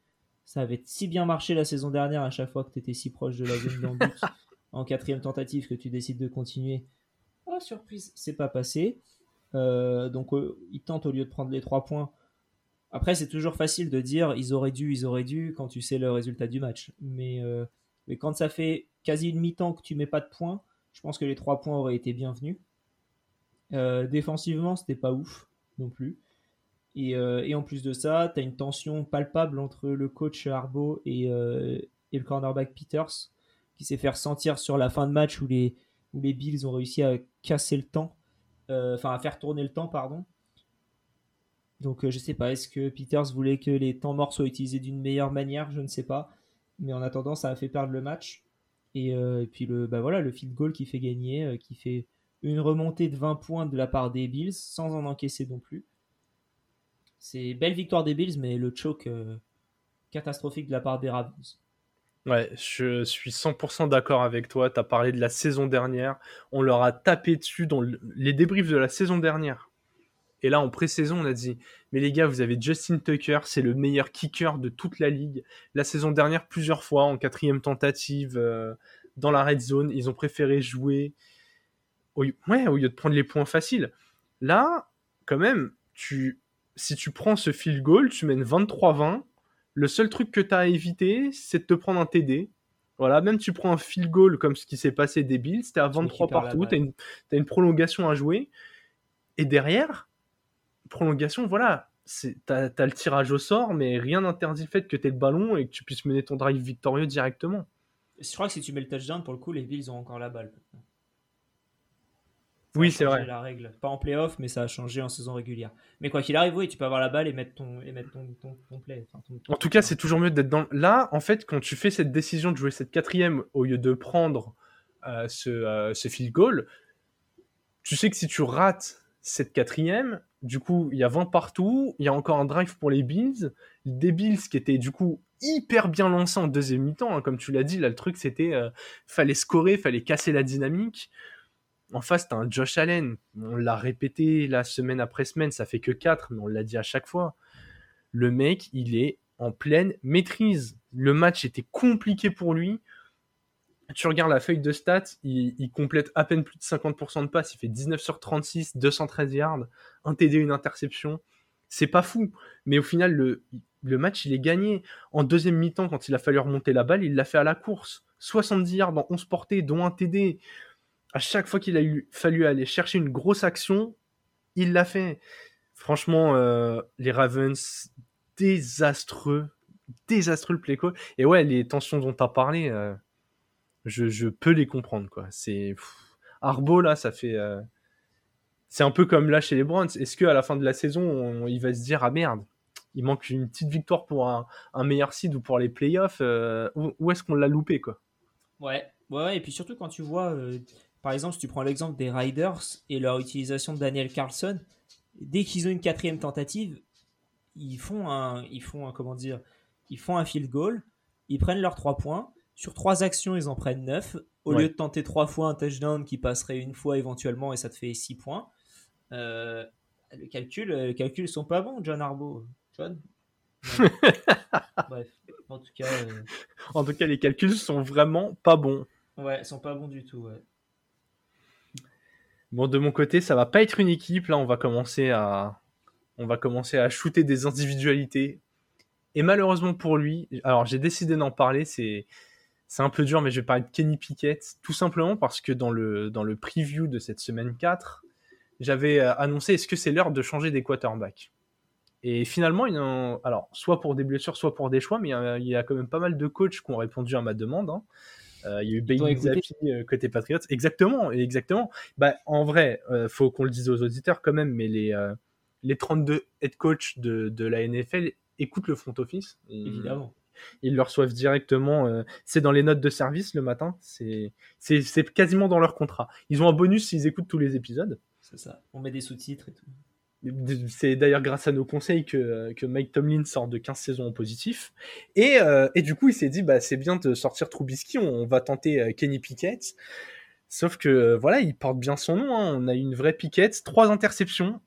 Ça avait si bien marché la saison dernière à chaque fois que tu étais si proche de la zone d'embut en quatrième tentative que tu décides de continuer. Oh, surprise, c'est pas passé. Euh, donc euh, ils tentent au lieu de prendre les 3 points. Après, c'est toujours facile de dire ils auraient dû, ils auraient dû quand tu sais le résultat du match. Mais, euh, mais quand ça fait quasi une mi-temps que tu mets pas de points, je pense que les trois points auraient été bienvenus. Défensivement, c'était pas ouf non plus. Et, et en plus de ça, tu as une tension palpable entre le coach Harbaugh et, et le cornerback Peters qui s'est fait ressentir sur la fin de match où les, où les Bills ont réussi à casser le temps, enfin à faire tourner le temps, pardon. Donc euh, je sais pas, est-ce que Peters voulait que les temps morts soient utilisés d'une meilleure manière? Je ne sais pas. Mais en attendant, ça a fait perdre le match. Et, euh, puis le, bah voilà, le field goal qui fait gagner, euh, qui fait une remontée de 20 points de la part des Bills, sans en encaisser non plus. C'est belle victoire des Bills, mais le choke euh, catastrophique de la part des Ravens. Ouais, je suis 100% d'accord avec toi. Tu as parlé de la saison dernière. On leur a tapé dessus dans le- les débriefs de la saison dernière. Et là, en pré-saison, on a dit Mais les gars, vous avez Justin Tucker, c'est le meilleur kicker de toute la ligue. La saison dernière, plusieurs fois, en quatrième tentative, euh, dans la red zone, ils ont préféré jouer au, ouais, au lieu de prendre les points faciles. Là, quand même, tu, si tu prends ce field goal, tu mènes 23-20. Le seul truc que tu as à éviter, c'est de te prendre un TD. Voilà, même tu prends un field goal comme ce qui s'est passé des Bills, t'es à 23 récupères la partout, t'as une, t'as une prolongation à jouer. Et derrière, prolongation, voilà, t'as as le tirage au sort, mais rien n'interdit le fait que t'aies le ballon et que tu puisses mener ton drive victorieux directement. Je crois que si tu mets le touchdown, pour le coup, les Bills ont encore la balle. Oui, c'est vrai. la règle. Pas en playoff, mais ça a changé en saison régulière. Mais quoi qu'il arrive, oui, tu peux avoir la balle et mettre ton, et mettre ton, ton, ton play. Enfin, ton- En tout cas, c'est toujours mieux d'être dans. Là, en fait, quand tu fais cette décision de jouer cette quatrième au lieu de prendre euh, ce, euh, ce field goal, tu sais que si tu rates cette quatrième, du coup, il y a 20 partout, il y a encore un drive pour les Bills. Des Bills qui étaient du coup hyper bien lancés en deuxième mi-temps, hein, comme tu l'as dit, là, le truc c'était euh, fallait scorer, fallait casser la dynamique. En face, t'as un Josh Allen. On l'a répété la semaine après semaine, ça fait que 4, mais on l'a dit à chaque fois. Le mec, il est en pleine maîtrise. Le match était compliqué pour lui. Tu regardes la feuille de stats, il, complète à peine plus de 50% de passes. Il fait 19 sur 36, 213 yards, un TD, une interception. C'est pas fou. Mais au final, le, le match, il est gagné. En deuxième mi-temps, quand il a fallu remonter la balle, il l'a fait à la course. 70 yards en 11 portées, dont un TD. À chaque fois qu'il a eu, fallu aller chercher une grosse action, il l'a fait. Franchement, euh, les Ravens, désastreux. Désastreux le play call. Et ouais, les tensions dont tu as parlé, euh, je, peux les comprendre. quoi. C'est Arbo, là, ça fait, euh, c'est un peu comme là chez les Browns. Est-ce qu'à la fin de la saison, on- il va se dire ah merde, il manque une petite victoire pour un, meilleur seed ou pour les playoffs Où, où est-ce qu'on l'a loupé quoi? Ouais, ouais, et puis surtout quand tu vois, par exemple, si tu prends l'exemple des Riders et leur utilisation de Daniel Carlson, dès qu'ils ont une quatrième tentative, ils font un, ils font un, comment dire, ils font un field goal, ils prennent leurs trois points. Sur trois actions, ils en prennent neuf. Au Ouais. lieu de tenter trois fois un touchdown qui passerait une fois éventuellement et ça te fait six points. Euh, le calcul, euh, les calculs sont pas bons, John Harbaugh. John? Ouais. Bref, en tout cas. euh, En tout cas, les calculs sont vraiment pas bons. Ouais, ils sont pas bons du tout. Ouais. Bon, de mon côté, ça va pas être une équipe. Là, on va commencer à, on va commencer à shooter des individualités. Et malheureusement pour lui, alors j'ai décidé d'en parler. C'est, un peu dur, mais je vais parler de Kenny Pickett, tout simplement parce que dans le, dans preview de cette semaine 4, j'avais euh, annoncé est-ce que c'est l'heure de changer des quarterbacks? Et finalement, il en- alors soit pour des blessures, soit pour des choix, mais il y a, il y a quand même pas mal de coachs qui ont répondu à ma demande. hein. Euh, il y a eu Bailey. Zappi euh, côté Patriots. Exactement, exactement. Bah, en vrai, euh, faut qu'on le dise aux auditeurs quand même, mais les, les 32 head coach de, de la NFL écoutent le front office. Évidemment. Ils le reçoivent directement. euh, c'est dans les notes de service le matin. C'est quasiment dans leur contrat. Ils ont un bonus s'ils écoutent tous les épisodes. C'est ça. On met des sous-titres et tout. C'est d'ailleurs grâce à nos conseils que, que Mike Tomlin sort de 15 saisons en positif. Et, euh, et du coup, il s'est dit, bah, c'est bien de sortir Trubisky, on, on va tenter euh, Kenny Pickett. Sauf que, euh, voilà, il porte bien son nom. hein. On a une vraie Pickett, trois interceptions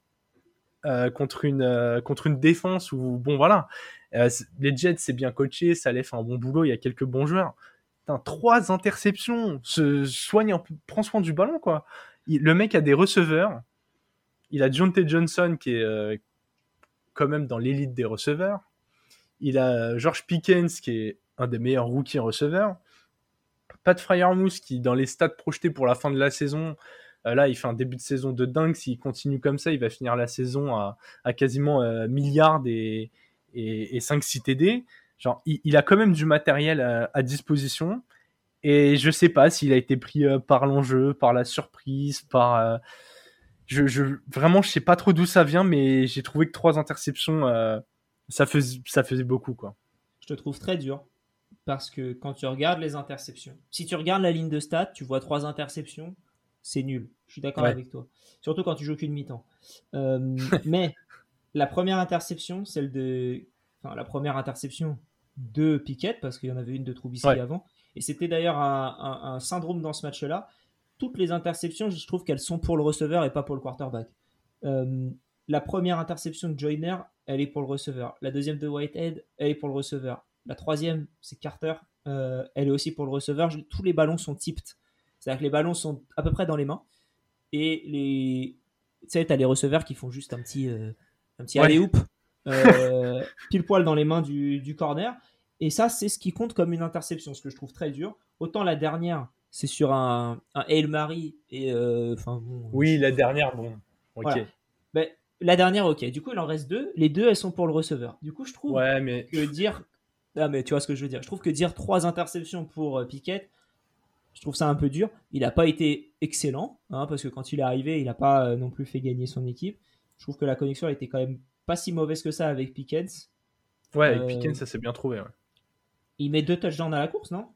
contre, une, contre une défense où, bon, voilà, les Jets, c'est bien coaché, ça fait un bon boulot, il y a quelques bons joueurs. Putain, trois interceptions, se soigne prend soin du ballon, quoi. Il- le mec a des receveurs. Il a John T. Johnson qui est euh, quand même dans l'élite des receveurs. Il a George Pickens qui est un des meilleurs rookies receveurs. Pat Fryermuth qui, dans les stats projetés pour la fin de la saison, euh, là, il fait un début de saison de dingue. S'il continue comme ça, il va finir la saison à, quasiment euh, milliard et, et, et 5-6 TD. Genre, il, a quand même du matériel à, disposition. Et je sais pas s'il a été pris par l'enjeu, par la surprise, par. Je, je, vraiment, je sais pas trop d'où ça vient, mais j'ai trouvé que trois interceptions, euh, ça, faisait, ça faisait beaucoup, quoi. Je te trouve très dur parce que quand tu regardes les interceptions, si tu regardes la ligne de stats, tu vois trois interceptions, c'est nul. Je suis d'accord Ouais. avec toi. Surtout quand tu joues qu'une mi-temps. Euh, mais la première interception, celle de. Enfin, la première interception de Piquet, parce qu'il y en avait une de Trubisky Ouais. avant. Et c'était d'ailleurs un, un- un syndrome dans ce match-là. Toutes les interceptions, je trouve qu'elles sont pour le receveur et pas pour le quarterback. Euh, la première interception de Joyner, elle est pour le receveur. La deuxième de Whitehead, elle est pour le receveur. La troisième, c'est Carter, euh, elle est aussi pour le receveur. Je- Tous les ballons sont tipped. C'est-à-dire que les ballons sont à peu près dans les mains. Et les. Tu sais, t'as les receveurs qui font juste un petit, euh, un petit Ouais. alley-oop, euh, pile poil dans les mains du, du corner. Et ça, c'est ce qui compte comme une interception, ce que je trouve très dur. Autant la dernière, c'est sur un, un Hail Mary. Et, euh, enfin, bon, Oui, la dernière, bon. Ok. Voilà. Ben, la dernière, ok. Du coup, il en reste deux. Les deux, elles sont pour le receveur. Du coup, je trouve Ouais, mais. que dire. Ah, mais tu vois ce que je veux dire. Je trouve que dire trois interceptions pour euh, Piquet, je trouve ça un peu dur. Il n'a pas été excellent, hein, parce que quand il est arrivé, il n'a pas euh, non plus fait gagner son équipe. Je trouve que la connexion a été quand même pas si mauvaise que ça avec Pickens. Ouais, avec Euh, Pickens, ça s'est bien trouvé. Ouais. Il met deux touchdowns à la course, non?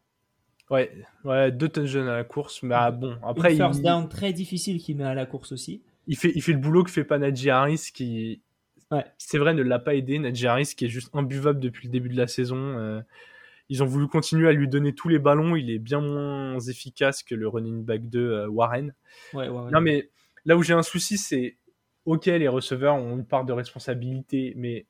Ouais, ouais, deux touchdowns à la course, mais ah, bon, après, Une il, first down très difficile qu'il met à la course aussi. il, fait, il fait le boulot que fait pas Najee Harris, qui, Ouais. c'est vrai, ne l'a pas aidé. Najee Harris, qui est juste imbuvable depuis le début de la saison. euh, ils ont voulu continuer à lui donner tous les ballons. Il est bien moins efficace que le running back de euh, Warren. Ouais, ouais, ouais. Non, mais là où j'ai un souci, c'est ok, les receveurs ont une part de responsabilité, mais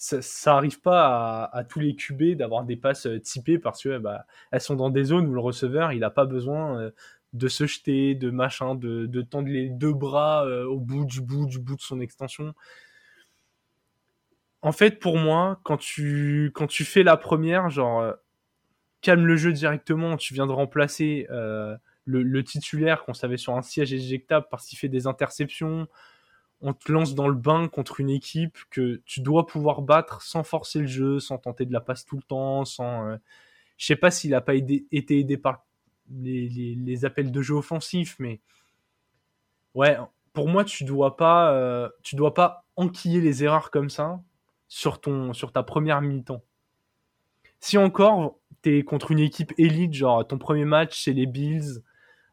ça, ça arrive pas à, tous les QB d'avoir des passes euh, typées parce que bah, elles sont dans des zones où le receveur il a pas besoin euh, de se jeter, de machin, de, tendre les deux bras euh, au bout du bout du bout de son extension. En fait, pour moi, quand tu, quand tu fais la première, genre, calme le jeu directement, tu viens de remplacer le, le titulaire qu'on savait sur un siège éjectable parce qu'il fait des interceptions. On te lance dans le bain contre une équipe que tu dois pouvoir battre sans forcer le jeu, sans tenter de la passe tout le temps, sans. euh, Je sais pas s'il a pas été aidé par les, appels de jeu offensifs, mais ouais, pour moi, tu dois pas, euh, tu dois pas enquiller les erreurs comme ça sur ton, sur ta première mi-temps. Si encore tu es contre une équipe élite, genre ton premier match c'est les Bills,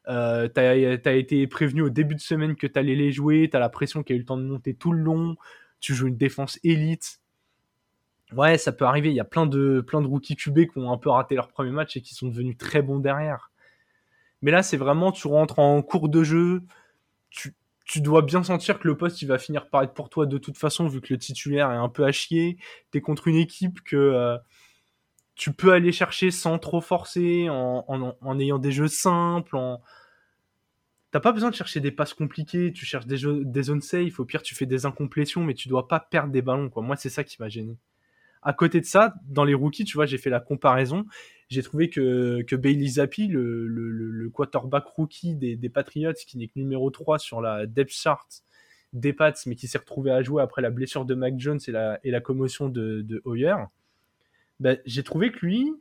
euh, tu as, été prévenu au début de semaine que tu allais les jouer, tu as la pression qu'il y a eu le temps de monter tout le long, tu joues une défense élite. Ouais, ça peut arriver. Il y a plein de, plein de rookies QB qui ont un peu raté leur premier match et qui sont devenus très bons derrière. Mais là, c'est vraiment, tu rentres en cours de jeu, tu, tu dois bien sentir que le poste il va finir par être pour toi de toute façon vu que le titulaire est un peu à chier. T'es contre une équipe que euh, tu peux aller chercher sans trop forcer, en, ayant des jeux simples. En... T'as pas besoin de chercher des passes compliquées, tu cherches des, des zones safe. Au pire, tu fais des incomplétions, mais tu dois pas perdre des ballons. Moi, c'est ça qui m'a gêné. À côté de ça, dans les rookies, tu vois, j'ai fait la comparaison. J'ai trouvé que, que Bailey Zappi, le, quarterback rookie des, des, Patriots, qui n'est que numéro 3 sur la depth chart des Pats, mais qui s'est retrouvé à jouer après la blessure de Mac Jones et la, et la commotion de, de Hoyer, ben, j'ai trouvé que lui,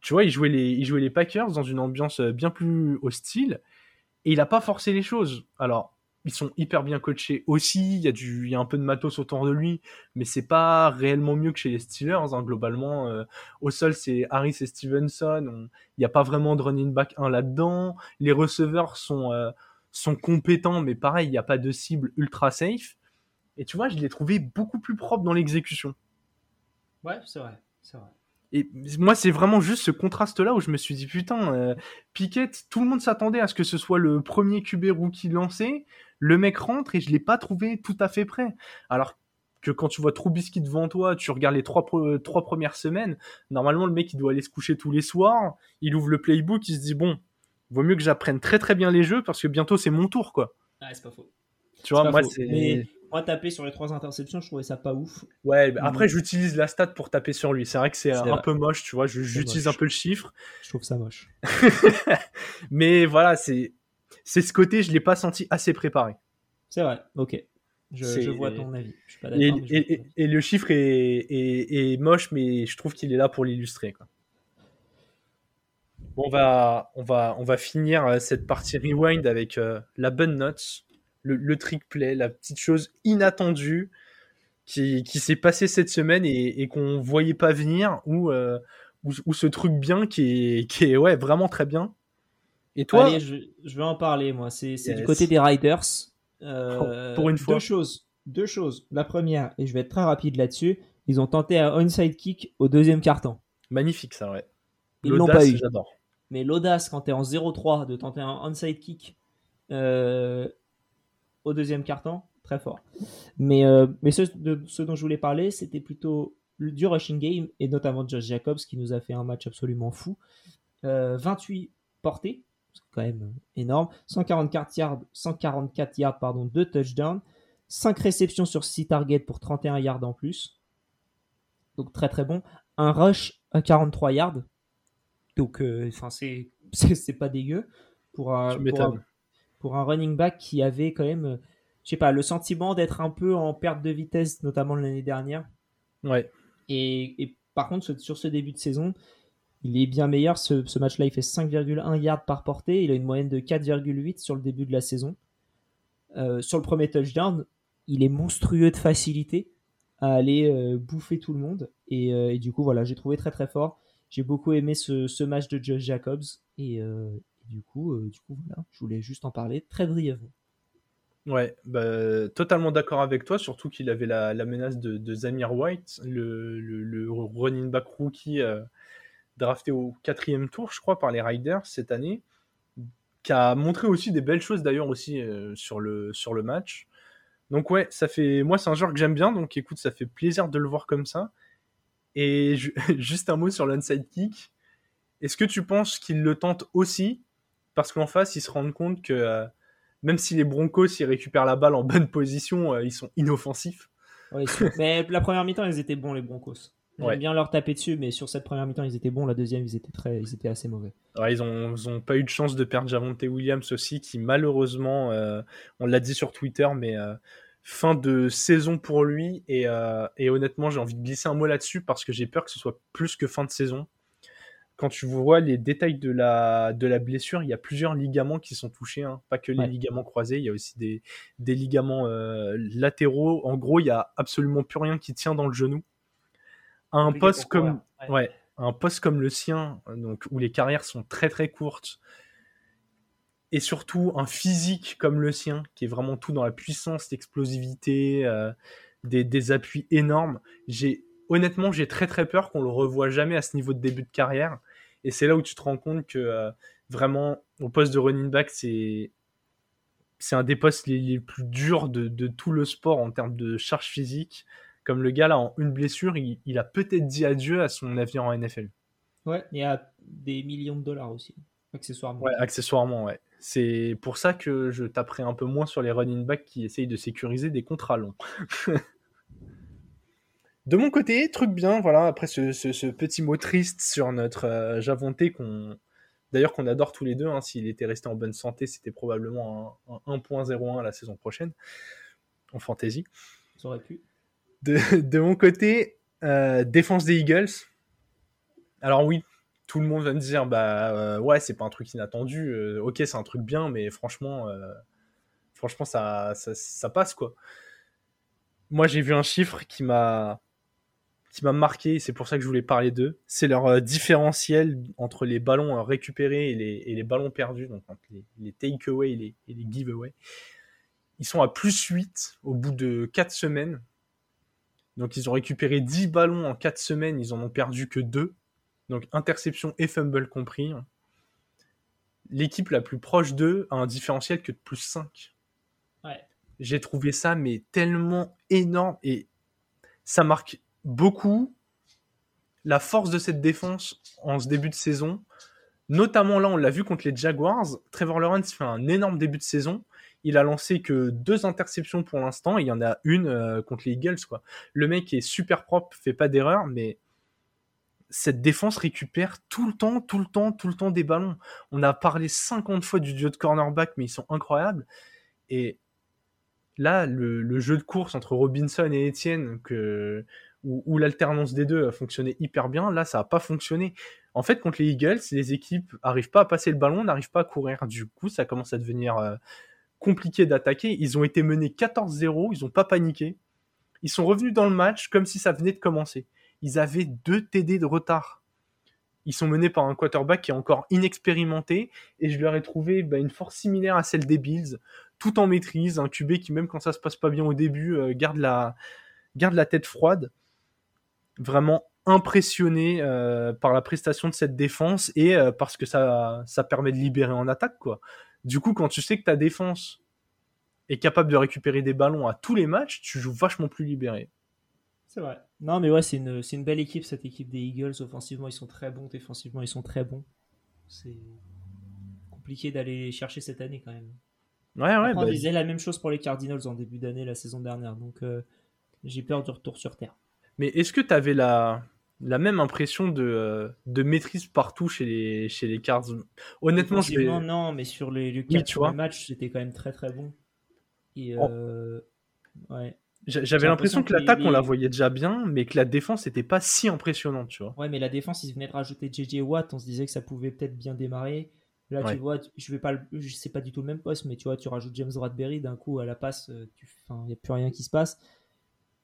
tu vois, il jouait, les, il jouait les Packers dans une ambiance bien plus hostile et il n'a pas forcé les choses. Alors, ils sont hyper bien coachés aussi. Il y a y a un peu de matos autour de lui, mais c'est pas réellement mieux que chez les Steelers. Hein, globalement, euh, au sol c'est Harris et Stevenson. Il n'y a pas vraiment de running back 1 là-dedans. Les receveurs sont euh, sont compétents, mais pareil, il n'y a pas de cible ultra safe. Et tu vois, je l'ai trouvé beaucoup plus propre dans l'exécution. Ouais, c'est vrai, c'est vrai. Et moi, c'est vraiment juste ce contraste-là où je me suis dit, putain, euh, Piquet, tout le monde s'attendait à ce que ce soit le premier QB rookie lancé. Le mec rentre et je l'ai pas trouvé tout à fait prêt. Alors que quand tu vois Trubisky devant toi, tu regardes les trois, trois premières semaines, normalement, le mec, il doit aller se coucher tous les soirs. Il ouvre le playbook, il se dit, bon, vaut mieux que j'apprenne très très bien les jeux parce que bientôt, c'est mon tour, quoi. Ah, c'est pas faux. Tu vois, moi, c'est. Moi, taper sur les trois interceptions, je trouvais ça pas ouf. Ouais, bah, après, j'utilise la stat pour taper sur lui. C'est vrai que c'est un peu moche, tu vois. J'utilise un peu le chiffre. Je trouve ça moche. Mais voilà, c'est ce côté, je l'ai pas senti assez préparé. C'est vrai, ok. Je, vois ton avis. et, et, le chiffre est, est, moche, mais je trouve qu'il est là pour l'illustrer. Bon, on va, on, va, on va finir euh, cette partie rewind avec euh, la bonne note le, trick play, la petite chose inattendue qui, s'est passée cette semaine et, qu'on voyait pas venir, ou, euh, ou, ce truc bien qui est, qui est ouais, vraiment très bien. Et toi Allez, je, je vais en parler, moi. C'est du côté des Riders. Euh, pour une fois. Deux choses. Deux choses. La première, et je vais être très rapide là-dessus, ils ont tenté un onside kick au deuxième carton. Magnifique, ça, ouais. Ils l'ont pas eu. J'adore. Mais l'audace, quand tu es en 0-3, de tenter un onside kick euh, au deuxième carton, très fort. Mais, euh, mais ce, de, ce dont je voulais parler, c'était plutôt du rushing game, et notamment Josh Jacobs qui nous a fait un match absolument fou. 28 euh, portées, c'est quand même énorme. 144 yards, 144 yards pardon, 2 touchdowns. 5 réceptions sur 6 targets pour 31 yards en plus. Donc très très bon. Un rush à 43 yards. Donc euh, enfin c'est c'est pas dégueu pour un, pour pour un running back qui avait quand même, je sais pas, le sentiment d'être un peu en perte de vitesse, notamment l'année dernière. Ouais. Et, par contre, sur ce début de saison, il est bien meilleur. Ce, match-là, il fait 5,1 yards par portée. Il a une moyenne de 4,8 sur le début de la saison. Euh, sur le premier touchdown, il est monstrueux de facilité à aller euh, bouffer tout le monde. Euh, et, du coup, voilà, j'ai trouvé très très fort. J'ai beaucoup aimé ce, ce, match de Josh Jacobs. Et, du coup, euh, du coup voilà, je voulais juste en parler très brièvement. Ouais, bah, totalement d'accord avec toi, surtout qu'il avait la, menace de, Zamir White, le, running back rookie euh, drafté au quatrième tour, je crois, par les Riders cette année, qui a montré aussi des belles choses d'ailleurs aussi euh, sur, le, sur le match. Donc ouais, ça fait, moi c'est un joueur que j'aime bien, donc écoute, ça fait plaisir de le voir comme ça. Et juste un mot sur l'onside kick. Est-ce que tu penses qu'il le tente aussi parce qu'en face, ils se rendent compte que euh, même si les Broncos ils récupèrent la balle en bonne position, euh, ils sont inoffensifs. mais la première mi-temps, ils étaient bons, les Broncos. J'aime bien leur taper dessus, mais sur cette première mi-temps, ils étaient bons. La deuxième, ils étaient, très, ils étaient assez mauvais. ils n'ont ont pas eu de chance de perdre Javonte Williams aussi, qui malheureusement, euh, on l'a dit sur Twitter, mais fin de saison pour lui. Et, et honnêtement, j'ai envie de glisser un mot là-dessus parce que j'ai peur que ce soit plus que fin de saison quand tu vois les détails de la, de la blessure, il y a plusieurs ligaments qui sont touchés, hein. pas que les Ouais. ligaments croisés, il y a aussi des, des ligaments euh, latéraux. En gros, il y a absolument plus rien qui tient dans le genou. À un poste comme. Ouais. un poste comme le sien, donc où les carrières sont très très courtes, et surtout un physique comme le sien, qui est vraiment tout dans la puissance, l'explosivité, euh, des, des appuis énormes. J'ai honnêtement, j'ai très très peur qu'on le revoie jamais à ce niveau de début de carrière. Et c'est là où tu te rends compte que euh, vraiment, au poste de running back, c'est c'est un des postes les, les plus durs de, de tout le sport en termes de charge physique. Comme le gars là, en une blessure, il, il a peut-être dit adieu à son avenir en NFL. Ouais, y a des millions de dollars aussi, accessoirement. Ouais, accessoirement, ouais. C'est pour ça que je taperai un peu moins sur les running backs qui essayent de sécuriser des contrats longs. de mon côté, truc bien, voilà, après ce, ce- ce petit mot triste sur notre euh, Javonté qu'on. D'ailleurs, qu'on adore tous les deux, hein, s'il était resté en bonne santé, c'était probablement un, un 1.01 la saison prochaine, en fantasy. Ça aurait pu. De, de mon côté, euh, défense des Eagles. Alors oui, tout le monde va me dire, bah euh, ouais, c'est pas un truc inattendu. euh, ok, c'est un truc bien, mais franchement, euh, franchement, ça, ça, ça passe quoi. Moi, j'ai vu un chiffre qui m'a qui m'a marqué, et c'est pour ça que je voulais parler d'eux. C'est leur euh, différentiel entre les ballons euh, récupérés et les, et les ballons perdus, donc entre les, les take-away et les, et les give-away. Ils sont à plus 8 au bout de 4 semaines. Donc ils ont récupéré 10 ballons en 4 semaines, ils en ont perdu que 2. Donc interception et fumble compris. L'équipe la plus proche d'eux a un différentiel que de plus 5. Ouais. J'ai trouvé ça mais tellement énorme et ça marque beaucoup la force de cette défense en ce début de saison. Notamment là, on l'a vu contre les Jaguars. Trevor Lawrence fait un énorme début de saison. Il a lancé que deux interceptions pour l'instant. Il y en a une euh, contre les Eagles. Quoi. Le mec est super propre, fait pas d'erreur, mais cette défense récupère tout le temps, tout le temps, tout le temps des ballons. On a parlé 50 fois du duo de cornerback, mais ils sont incroyables. Et là, le, le jeu de course entre Robinson et Etienne, que, où, l'alternance des deux a fonctionné hyper bien, là, ça n'a pas fonctionné. En fait, contre les Eagles, les équipes n'arrivent pas à passer le ballon, n'arrivent pas à courir. Du coup, ça commence à devenir euh, compliqué d'attaquer. Ils ont été menés 14-0, ils n'ont pas paniqué. Ils sont revenus dans le match comme si ça venait de commencer. Ils avaient deux TD de retard. Ils sont menés par un quarterback qui est encore inexpérimenté et je leur ai trouvé bah, une force similaire à celle des Bills, tout en maîtrise, un QB qui même quand ça se passe pas bien au début euh, garde la garde la tête froide. Vraiment impressionné euh, par la prestation de cette défense et euh, parce que ça ça permet de libérer en attaque quoi. Du coup, quand tu sais que ta défense est capable de récupérer des ballons à tous les matchs, tu joues vachement plus libéré. C'est vrai. Non, mais ouais, c'est une, c'est une belle équipe, cette équipe des Eagles. Offensivement, ils sont très bons. Défensivement, ils sont très bons. C'est compliqué d'aller chercher cette année quand même. Ouais, ouais, Après, on bah, disait la même chose pour les Cardinals en début d'année, la saison dernière. Donc, euh, j'ai peur du retour sur Terre. Mais est-ce que tu avais la, la même impression de, euh, de maîtrise partout chez les, chez les Cards? Honnêtement, je vais... Non, mais sur les, les tu vois. matchs, c'était quand même très très bon. Et Oh. euh, ouais. j'avais l'impression que que l'attaque, les- on la voyait déjà bien, mais que la défense n'était pas si impressionnante, tu vois. Ouais, mais la défense, ils venaient de rajouter JJ Watt. On se disait que ça pouvait peut-être bien démarrer. Là, Ouais. tu vois, je vais pas, je sais pas du tout le même poste, mais tu vois, tu rajoutes James Bradbury d'un coup à la passe, euh, tu, il n'y a plus rien qui se passe.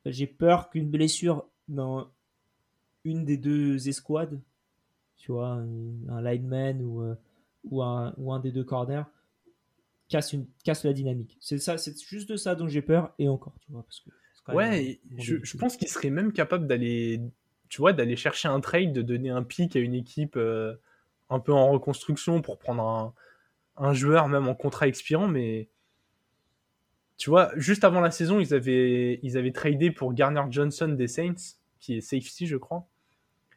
J'ai peur qu'une blessure dans une des deux escouades, tu vois, un, un lineman ou, euh, ou, un, ou un des deux corners, casse, une, casse la dynamique. C'est ça, c'est juste de ça dont j'ai peur et encore, tu vois, parce que quand Ouais, je, je pense qu'il serait même capable d'aller, tu vois, d'aller chercher un trade, de donner un pic à une équipe euh, un peu en reconstruction pour prendre un, un joueur même en contrat expirant, mais tu vois, juste avant la saison, ils avaient, ils tradé pour Garner Johnson des Saints, qui est safety, je crois.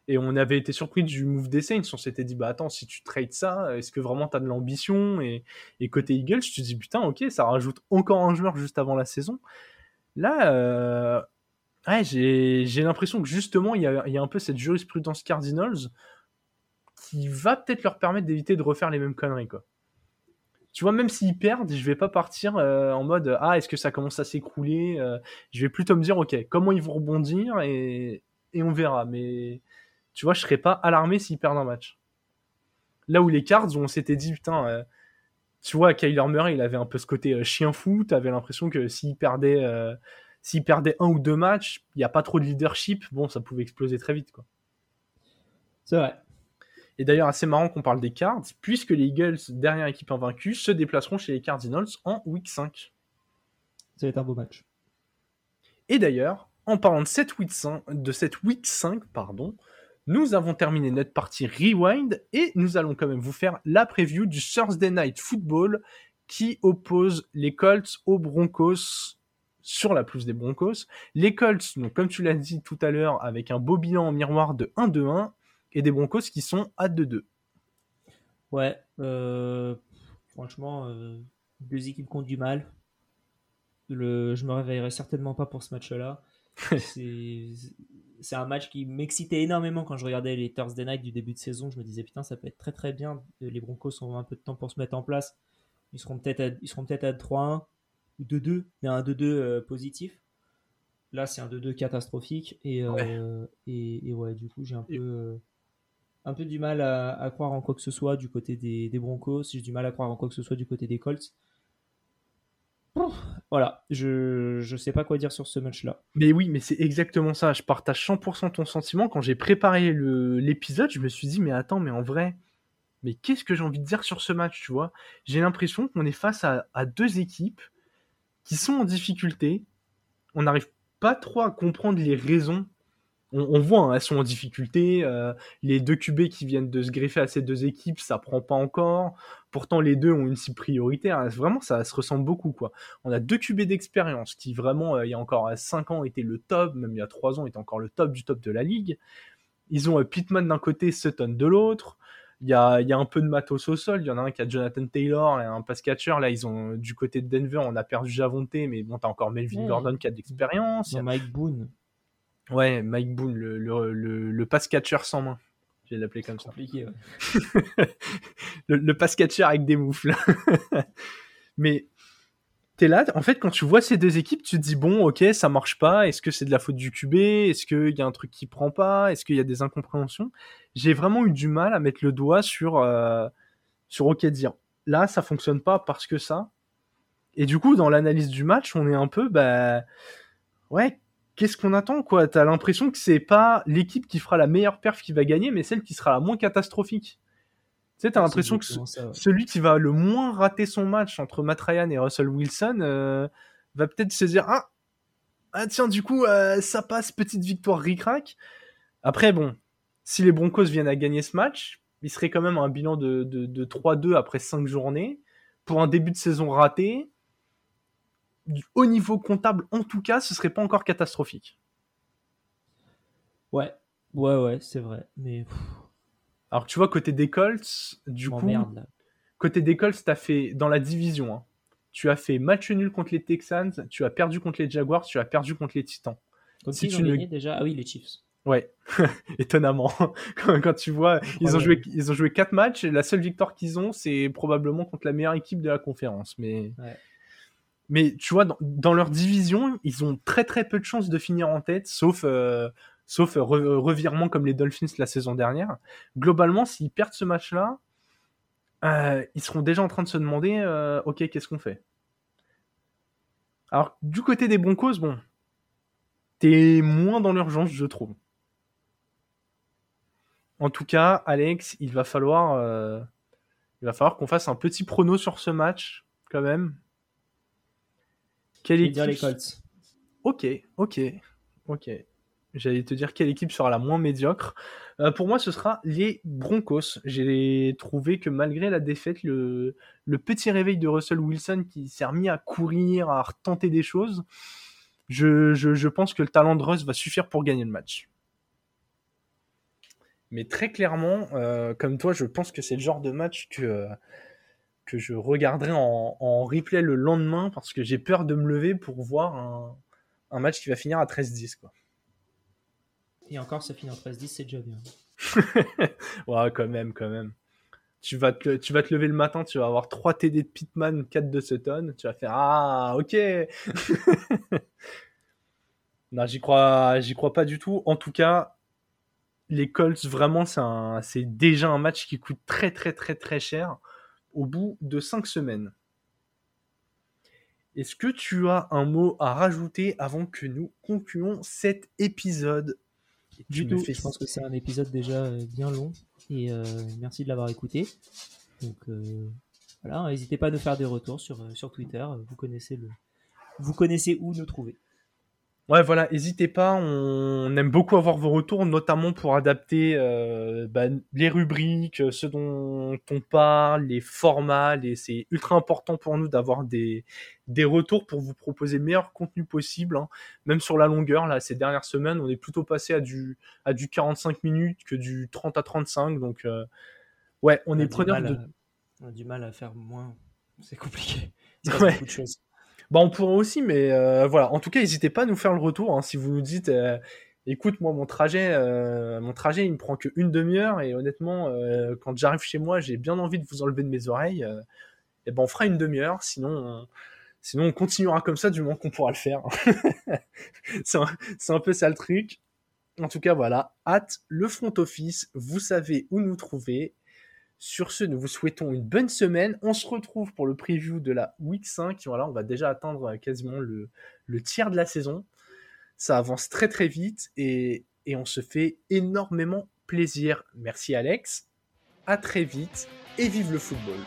Et on avait été surpris du move des Saints. On s'était dit, bah attends, si tu trades ça, est-ce que vraiment tu as de l'ambition? Et, côté Eagles, tu te dis, putain, ok, ça rajoute encore un joueur juste avant la saison. Là, euh, j'ai l'impression que justement, il y a, y a un peu cette jurisprudence Cardinals qui va peut-être leur permettre d'éviter de refaire les mêmes conneries, quoi. Tu vois, même s'ils perdent, je vais pas partir euh, en mode ah est-ce que ça commence à s'écrouler. euh, je vais plutôt me dire ok comment ils vont rebondir et, on verra. Mais tu vois, je serais pas alarmé s'ils perdent un match. Là où les Cards, on s'était dit, putain, euh, tu vois, Kyler Murray, il avait un peu ce côté chien fou. Tu avais l'impression que s'il perdait, s'il perdait un ou deux matchs, il n'y a pas trop de leadership. Bon, ça pouvait exploser très vite, quoi. C'est vrai. Et d'ailleurs, assez marrant qu'on parle des Cards, puisque les Eagles, dernière équipe invaincue, se déplaceront chez les Cardinals en Week 5. Ça va être un beau match. Et d'ailleurs, en parlant de cette Week 5, de cette week 5 pardon, nous avons terminé notre partie Rewind et nous allons quand même vous faire la preview du Thursday Night Football qui oppose les Colts aux Broncos sur la plus des Broncos. Les Colts, donc comme tu l'as dit tout à l'heure, avec un beau bilan en miroir de 1-2-1 et des Broncos qui sont à 2-2. Ouais, euh, franchement, euh, deux équipes qui ont du mal. Le, je me réveillerai certainement pas pour ce match-là. c'est un match qui m'excitait énormément quand je regardais les Thursday Night du début de saison. Je me disais, putain, ça peut être très très bien. Les Broncos ont un peu de temps pour se mettre en place. Ils seront peut-être à, ils seront peut-être à 3-1 ou 2-2, mais un 2-2 euh, positif. Là, c'est un 2-2 catastrophique. Et, Ouais. et, et ouais, du coup, j'ai un peu, un peu du mal à, croire en quoi que ce soit du côté des, Broncos. J'ai du mal à croire en quoi que ce soit du côté des Colts. Voilà, je, je sais pas quoi dire sur ce match-là. Mais oui, mais c'est exactement ça. Je partage 100% ton sentiment. Quand j'ai préparé l'épisode, je me suis dit, mais attends, mais en vrai, mais qu'est-ce que j'ai envie de dire sur ce match, tu vois? J'ai l'impression qu'on est face à deux équipes qui sont en difficulté. On n'arrive pas trop à comprendre les raisons. On, on voit, hein, elles sont en difficulté. euh, les deux QB qui viennent de se greffer à ces deux équipes, ça prend pas encore. Pourtant, les deux ont une cible prioritaire. Vraiment, ça se ressemble beaucoup, quoi. On a deux QB d'expérience qui vraiment, euh, il y a encore 5 ans, étaient le top, même il y a 3 ans, étaient encore le top du top de la ligue. Ils ont euh, Pittman d'un côté, Sutton de l'autre. Il y a, il y a un peu de matos au sol. Il y en a un qui a Jonathan Taylor et un pass catcher. Là, ils ont du côté de Denver, on a perdu Javonte, mais bon, t'as encore Melvin Ouais. Gordon qui a de l'expérience. Il y a- Non, Mike Boone, Ouais, Mike Boone, le, le, le, le pass catcher sans main. Je vais l'appeler comme ça. compliqué. ouais. le, le pass catcher avec des moufles. Mais t'es là, en fait, quand tu vois ces deux équipes, tu te dis bon, ok, ça marche pas. Est-ce que c'est de la faute du QB Est-ce qu'il y a un truc qui prend pas? Est-ce qu'il y a des incompréhensions? J'ai vraiment eu du mal à mettre le doigt sur euh, sur ok dire là, ça fonctionne pas parce que ça. Et du coup, dans l'analyse du match, on est un peu bah ouais. Qu'est-ce qu'on attend quoi? T'as l'impression que c'est pas l'équipe qui fera la meilleure perf qui va gagner, mais celle qui sera la moins catastrophique. Tu sais, t'as l'impression que ça, ouais. celui qui va le moins rater son match entre Matt Ryan et Russell Wilson euh, va peut-être se dire ah, ah tiens du coup euh, ça passe petite victoire ric-rac après bon si les Broncos viennent à gagner ce match il serait quand même un bilan de, de, de 3-2 après 5 journées pour un début de saison raté du haut niveau comptable en tout cas ce serait pas encore catastrophique Ouais, ouais, ouais, c'est vrai. Mais alors tu vois côté des Colts du coup là. Côté des Colts, t'as fait dans la division. hein, tu as fait match nul contre les Texans, tu as perdu contre les Jaguars, tu as perdu contre les Titans. Contre si ils tu ont ne- gagné déjà Ah oui, les Chiefs. Ouais, étonnamment. quand, quand tu vois, ils ont joué, ils ont joué quatre matchs. Et la seule victoire qu'ils ont, c'est probablement contre la meilleure équipe de la conférence. Mais, Ouais. Mais tu vois, dans, leur division, ils ont très très peu de chances de finir en tête, sauf euh, sauf re- revirement comme les Dolphins la saison dernière. Globalement, s'ils perdent ce match-là, euh, ils seront déjà en train de se demander, euh, ok, qu'est-ce qu'on fait? Alors du côté des Broncos, bon, t'es moins dans l'urgence, je trouve. En tout cas, Alex, il va falloir, euh, il va falloir qu'on fasse un petit prono sur ce match, quand même. Quelle dire les équipe- Colts. Ok, ok, ok. J'allais te dire quelle équipe sera la moins médiocre. Euh, pour moi, ce sera les Broncos. J'ai trouvé que malgré la défaite, le, le petit réveil de Russell Wilson qui s'est remis à courir, à retenter des choses, je, je- je pense que le talent de Russ va suffire pour gagner le match. Mais très clairement, euh, comme toi, je pense que c'est le genre de match que, euh, que je regarderai en, en replay le lendemain parce que j'ai peur de me lever pour voir un, un match qui va finir à 13-10. Quoi. Et encore, ça finit en 13-10, c'est déjà bien. Ouais, quand même, quand même. Tu vas, te, tu vas te lever le matin, tu vas avoir 3 TD de Pitman, 4 de Sutton, tu vas faire Ah, ok Non, j'y crois, j'y crois pas du tout. En tout cas, les Colts, vraiment, c'est déjà un match qui coûte très, très, très, très cher au bout de 5 semaines. Est-ce que tu as un mot à rajouter avant que nous concluons cet épisode? Du tout, je pense que c'est un épisode déjà euh, bien long et euh, merci de l'avoir écouté. Donc euh, voilà, n'hésitez pas à nous faire des retours sur, sur Twitter, vous connaissez, le... vous connaissez où nous trouver. Ouais, voilà, n'hésitez pas, on aime beaucoup avoir vos retours, notamment pour adapter euh, bah, les rubriques, ce dont on parle, les formats, les... c'est ultra important pour nous d'avoir des, des retours pour vous proposer le meilleur contenu possible, hein. même sur la longueur, là, ces dernières semaines, on est plutôt passé à du, à du 45 minutes que du 30 à 35, donc euh, ouais, on, On est preneur de... à- on a du mal à faire moins, c'est compliqué. Il Ouais. beaucoup de choses. Bah, on pourra aussi, mais euh, voilà. En tout cas, n'hésitez pas à nous faire le retour. hein, si vous nous dites, euh, écoute, moi, mon trajet, euh, mon trajet, il me prend qu'une demi-heure. Et honnêtement, quand j'arrive chez moi, j'ai bien envie de vous enlever de mes oreilles. et ben, on fera une demi-heure. Sinon, on, sinon, on continuera comme ça du moment qu'on pourra le faire. c'est un, un peu ça le truc. En tout cas, voilà. Hâte le front office. Vous savez où nous trouver. Sur ce, nous vous souhaitons une bonne semaine. On se retrouve pour le preview de la Week 5. Voilà, on va déjà atteindre euh, quasiment le, tiers de la saison. Ça avance très très vite et, et on se fait énormément plaisir. Merci Alex. À très vite et vive le football.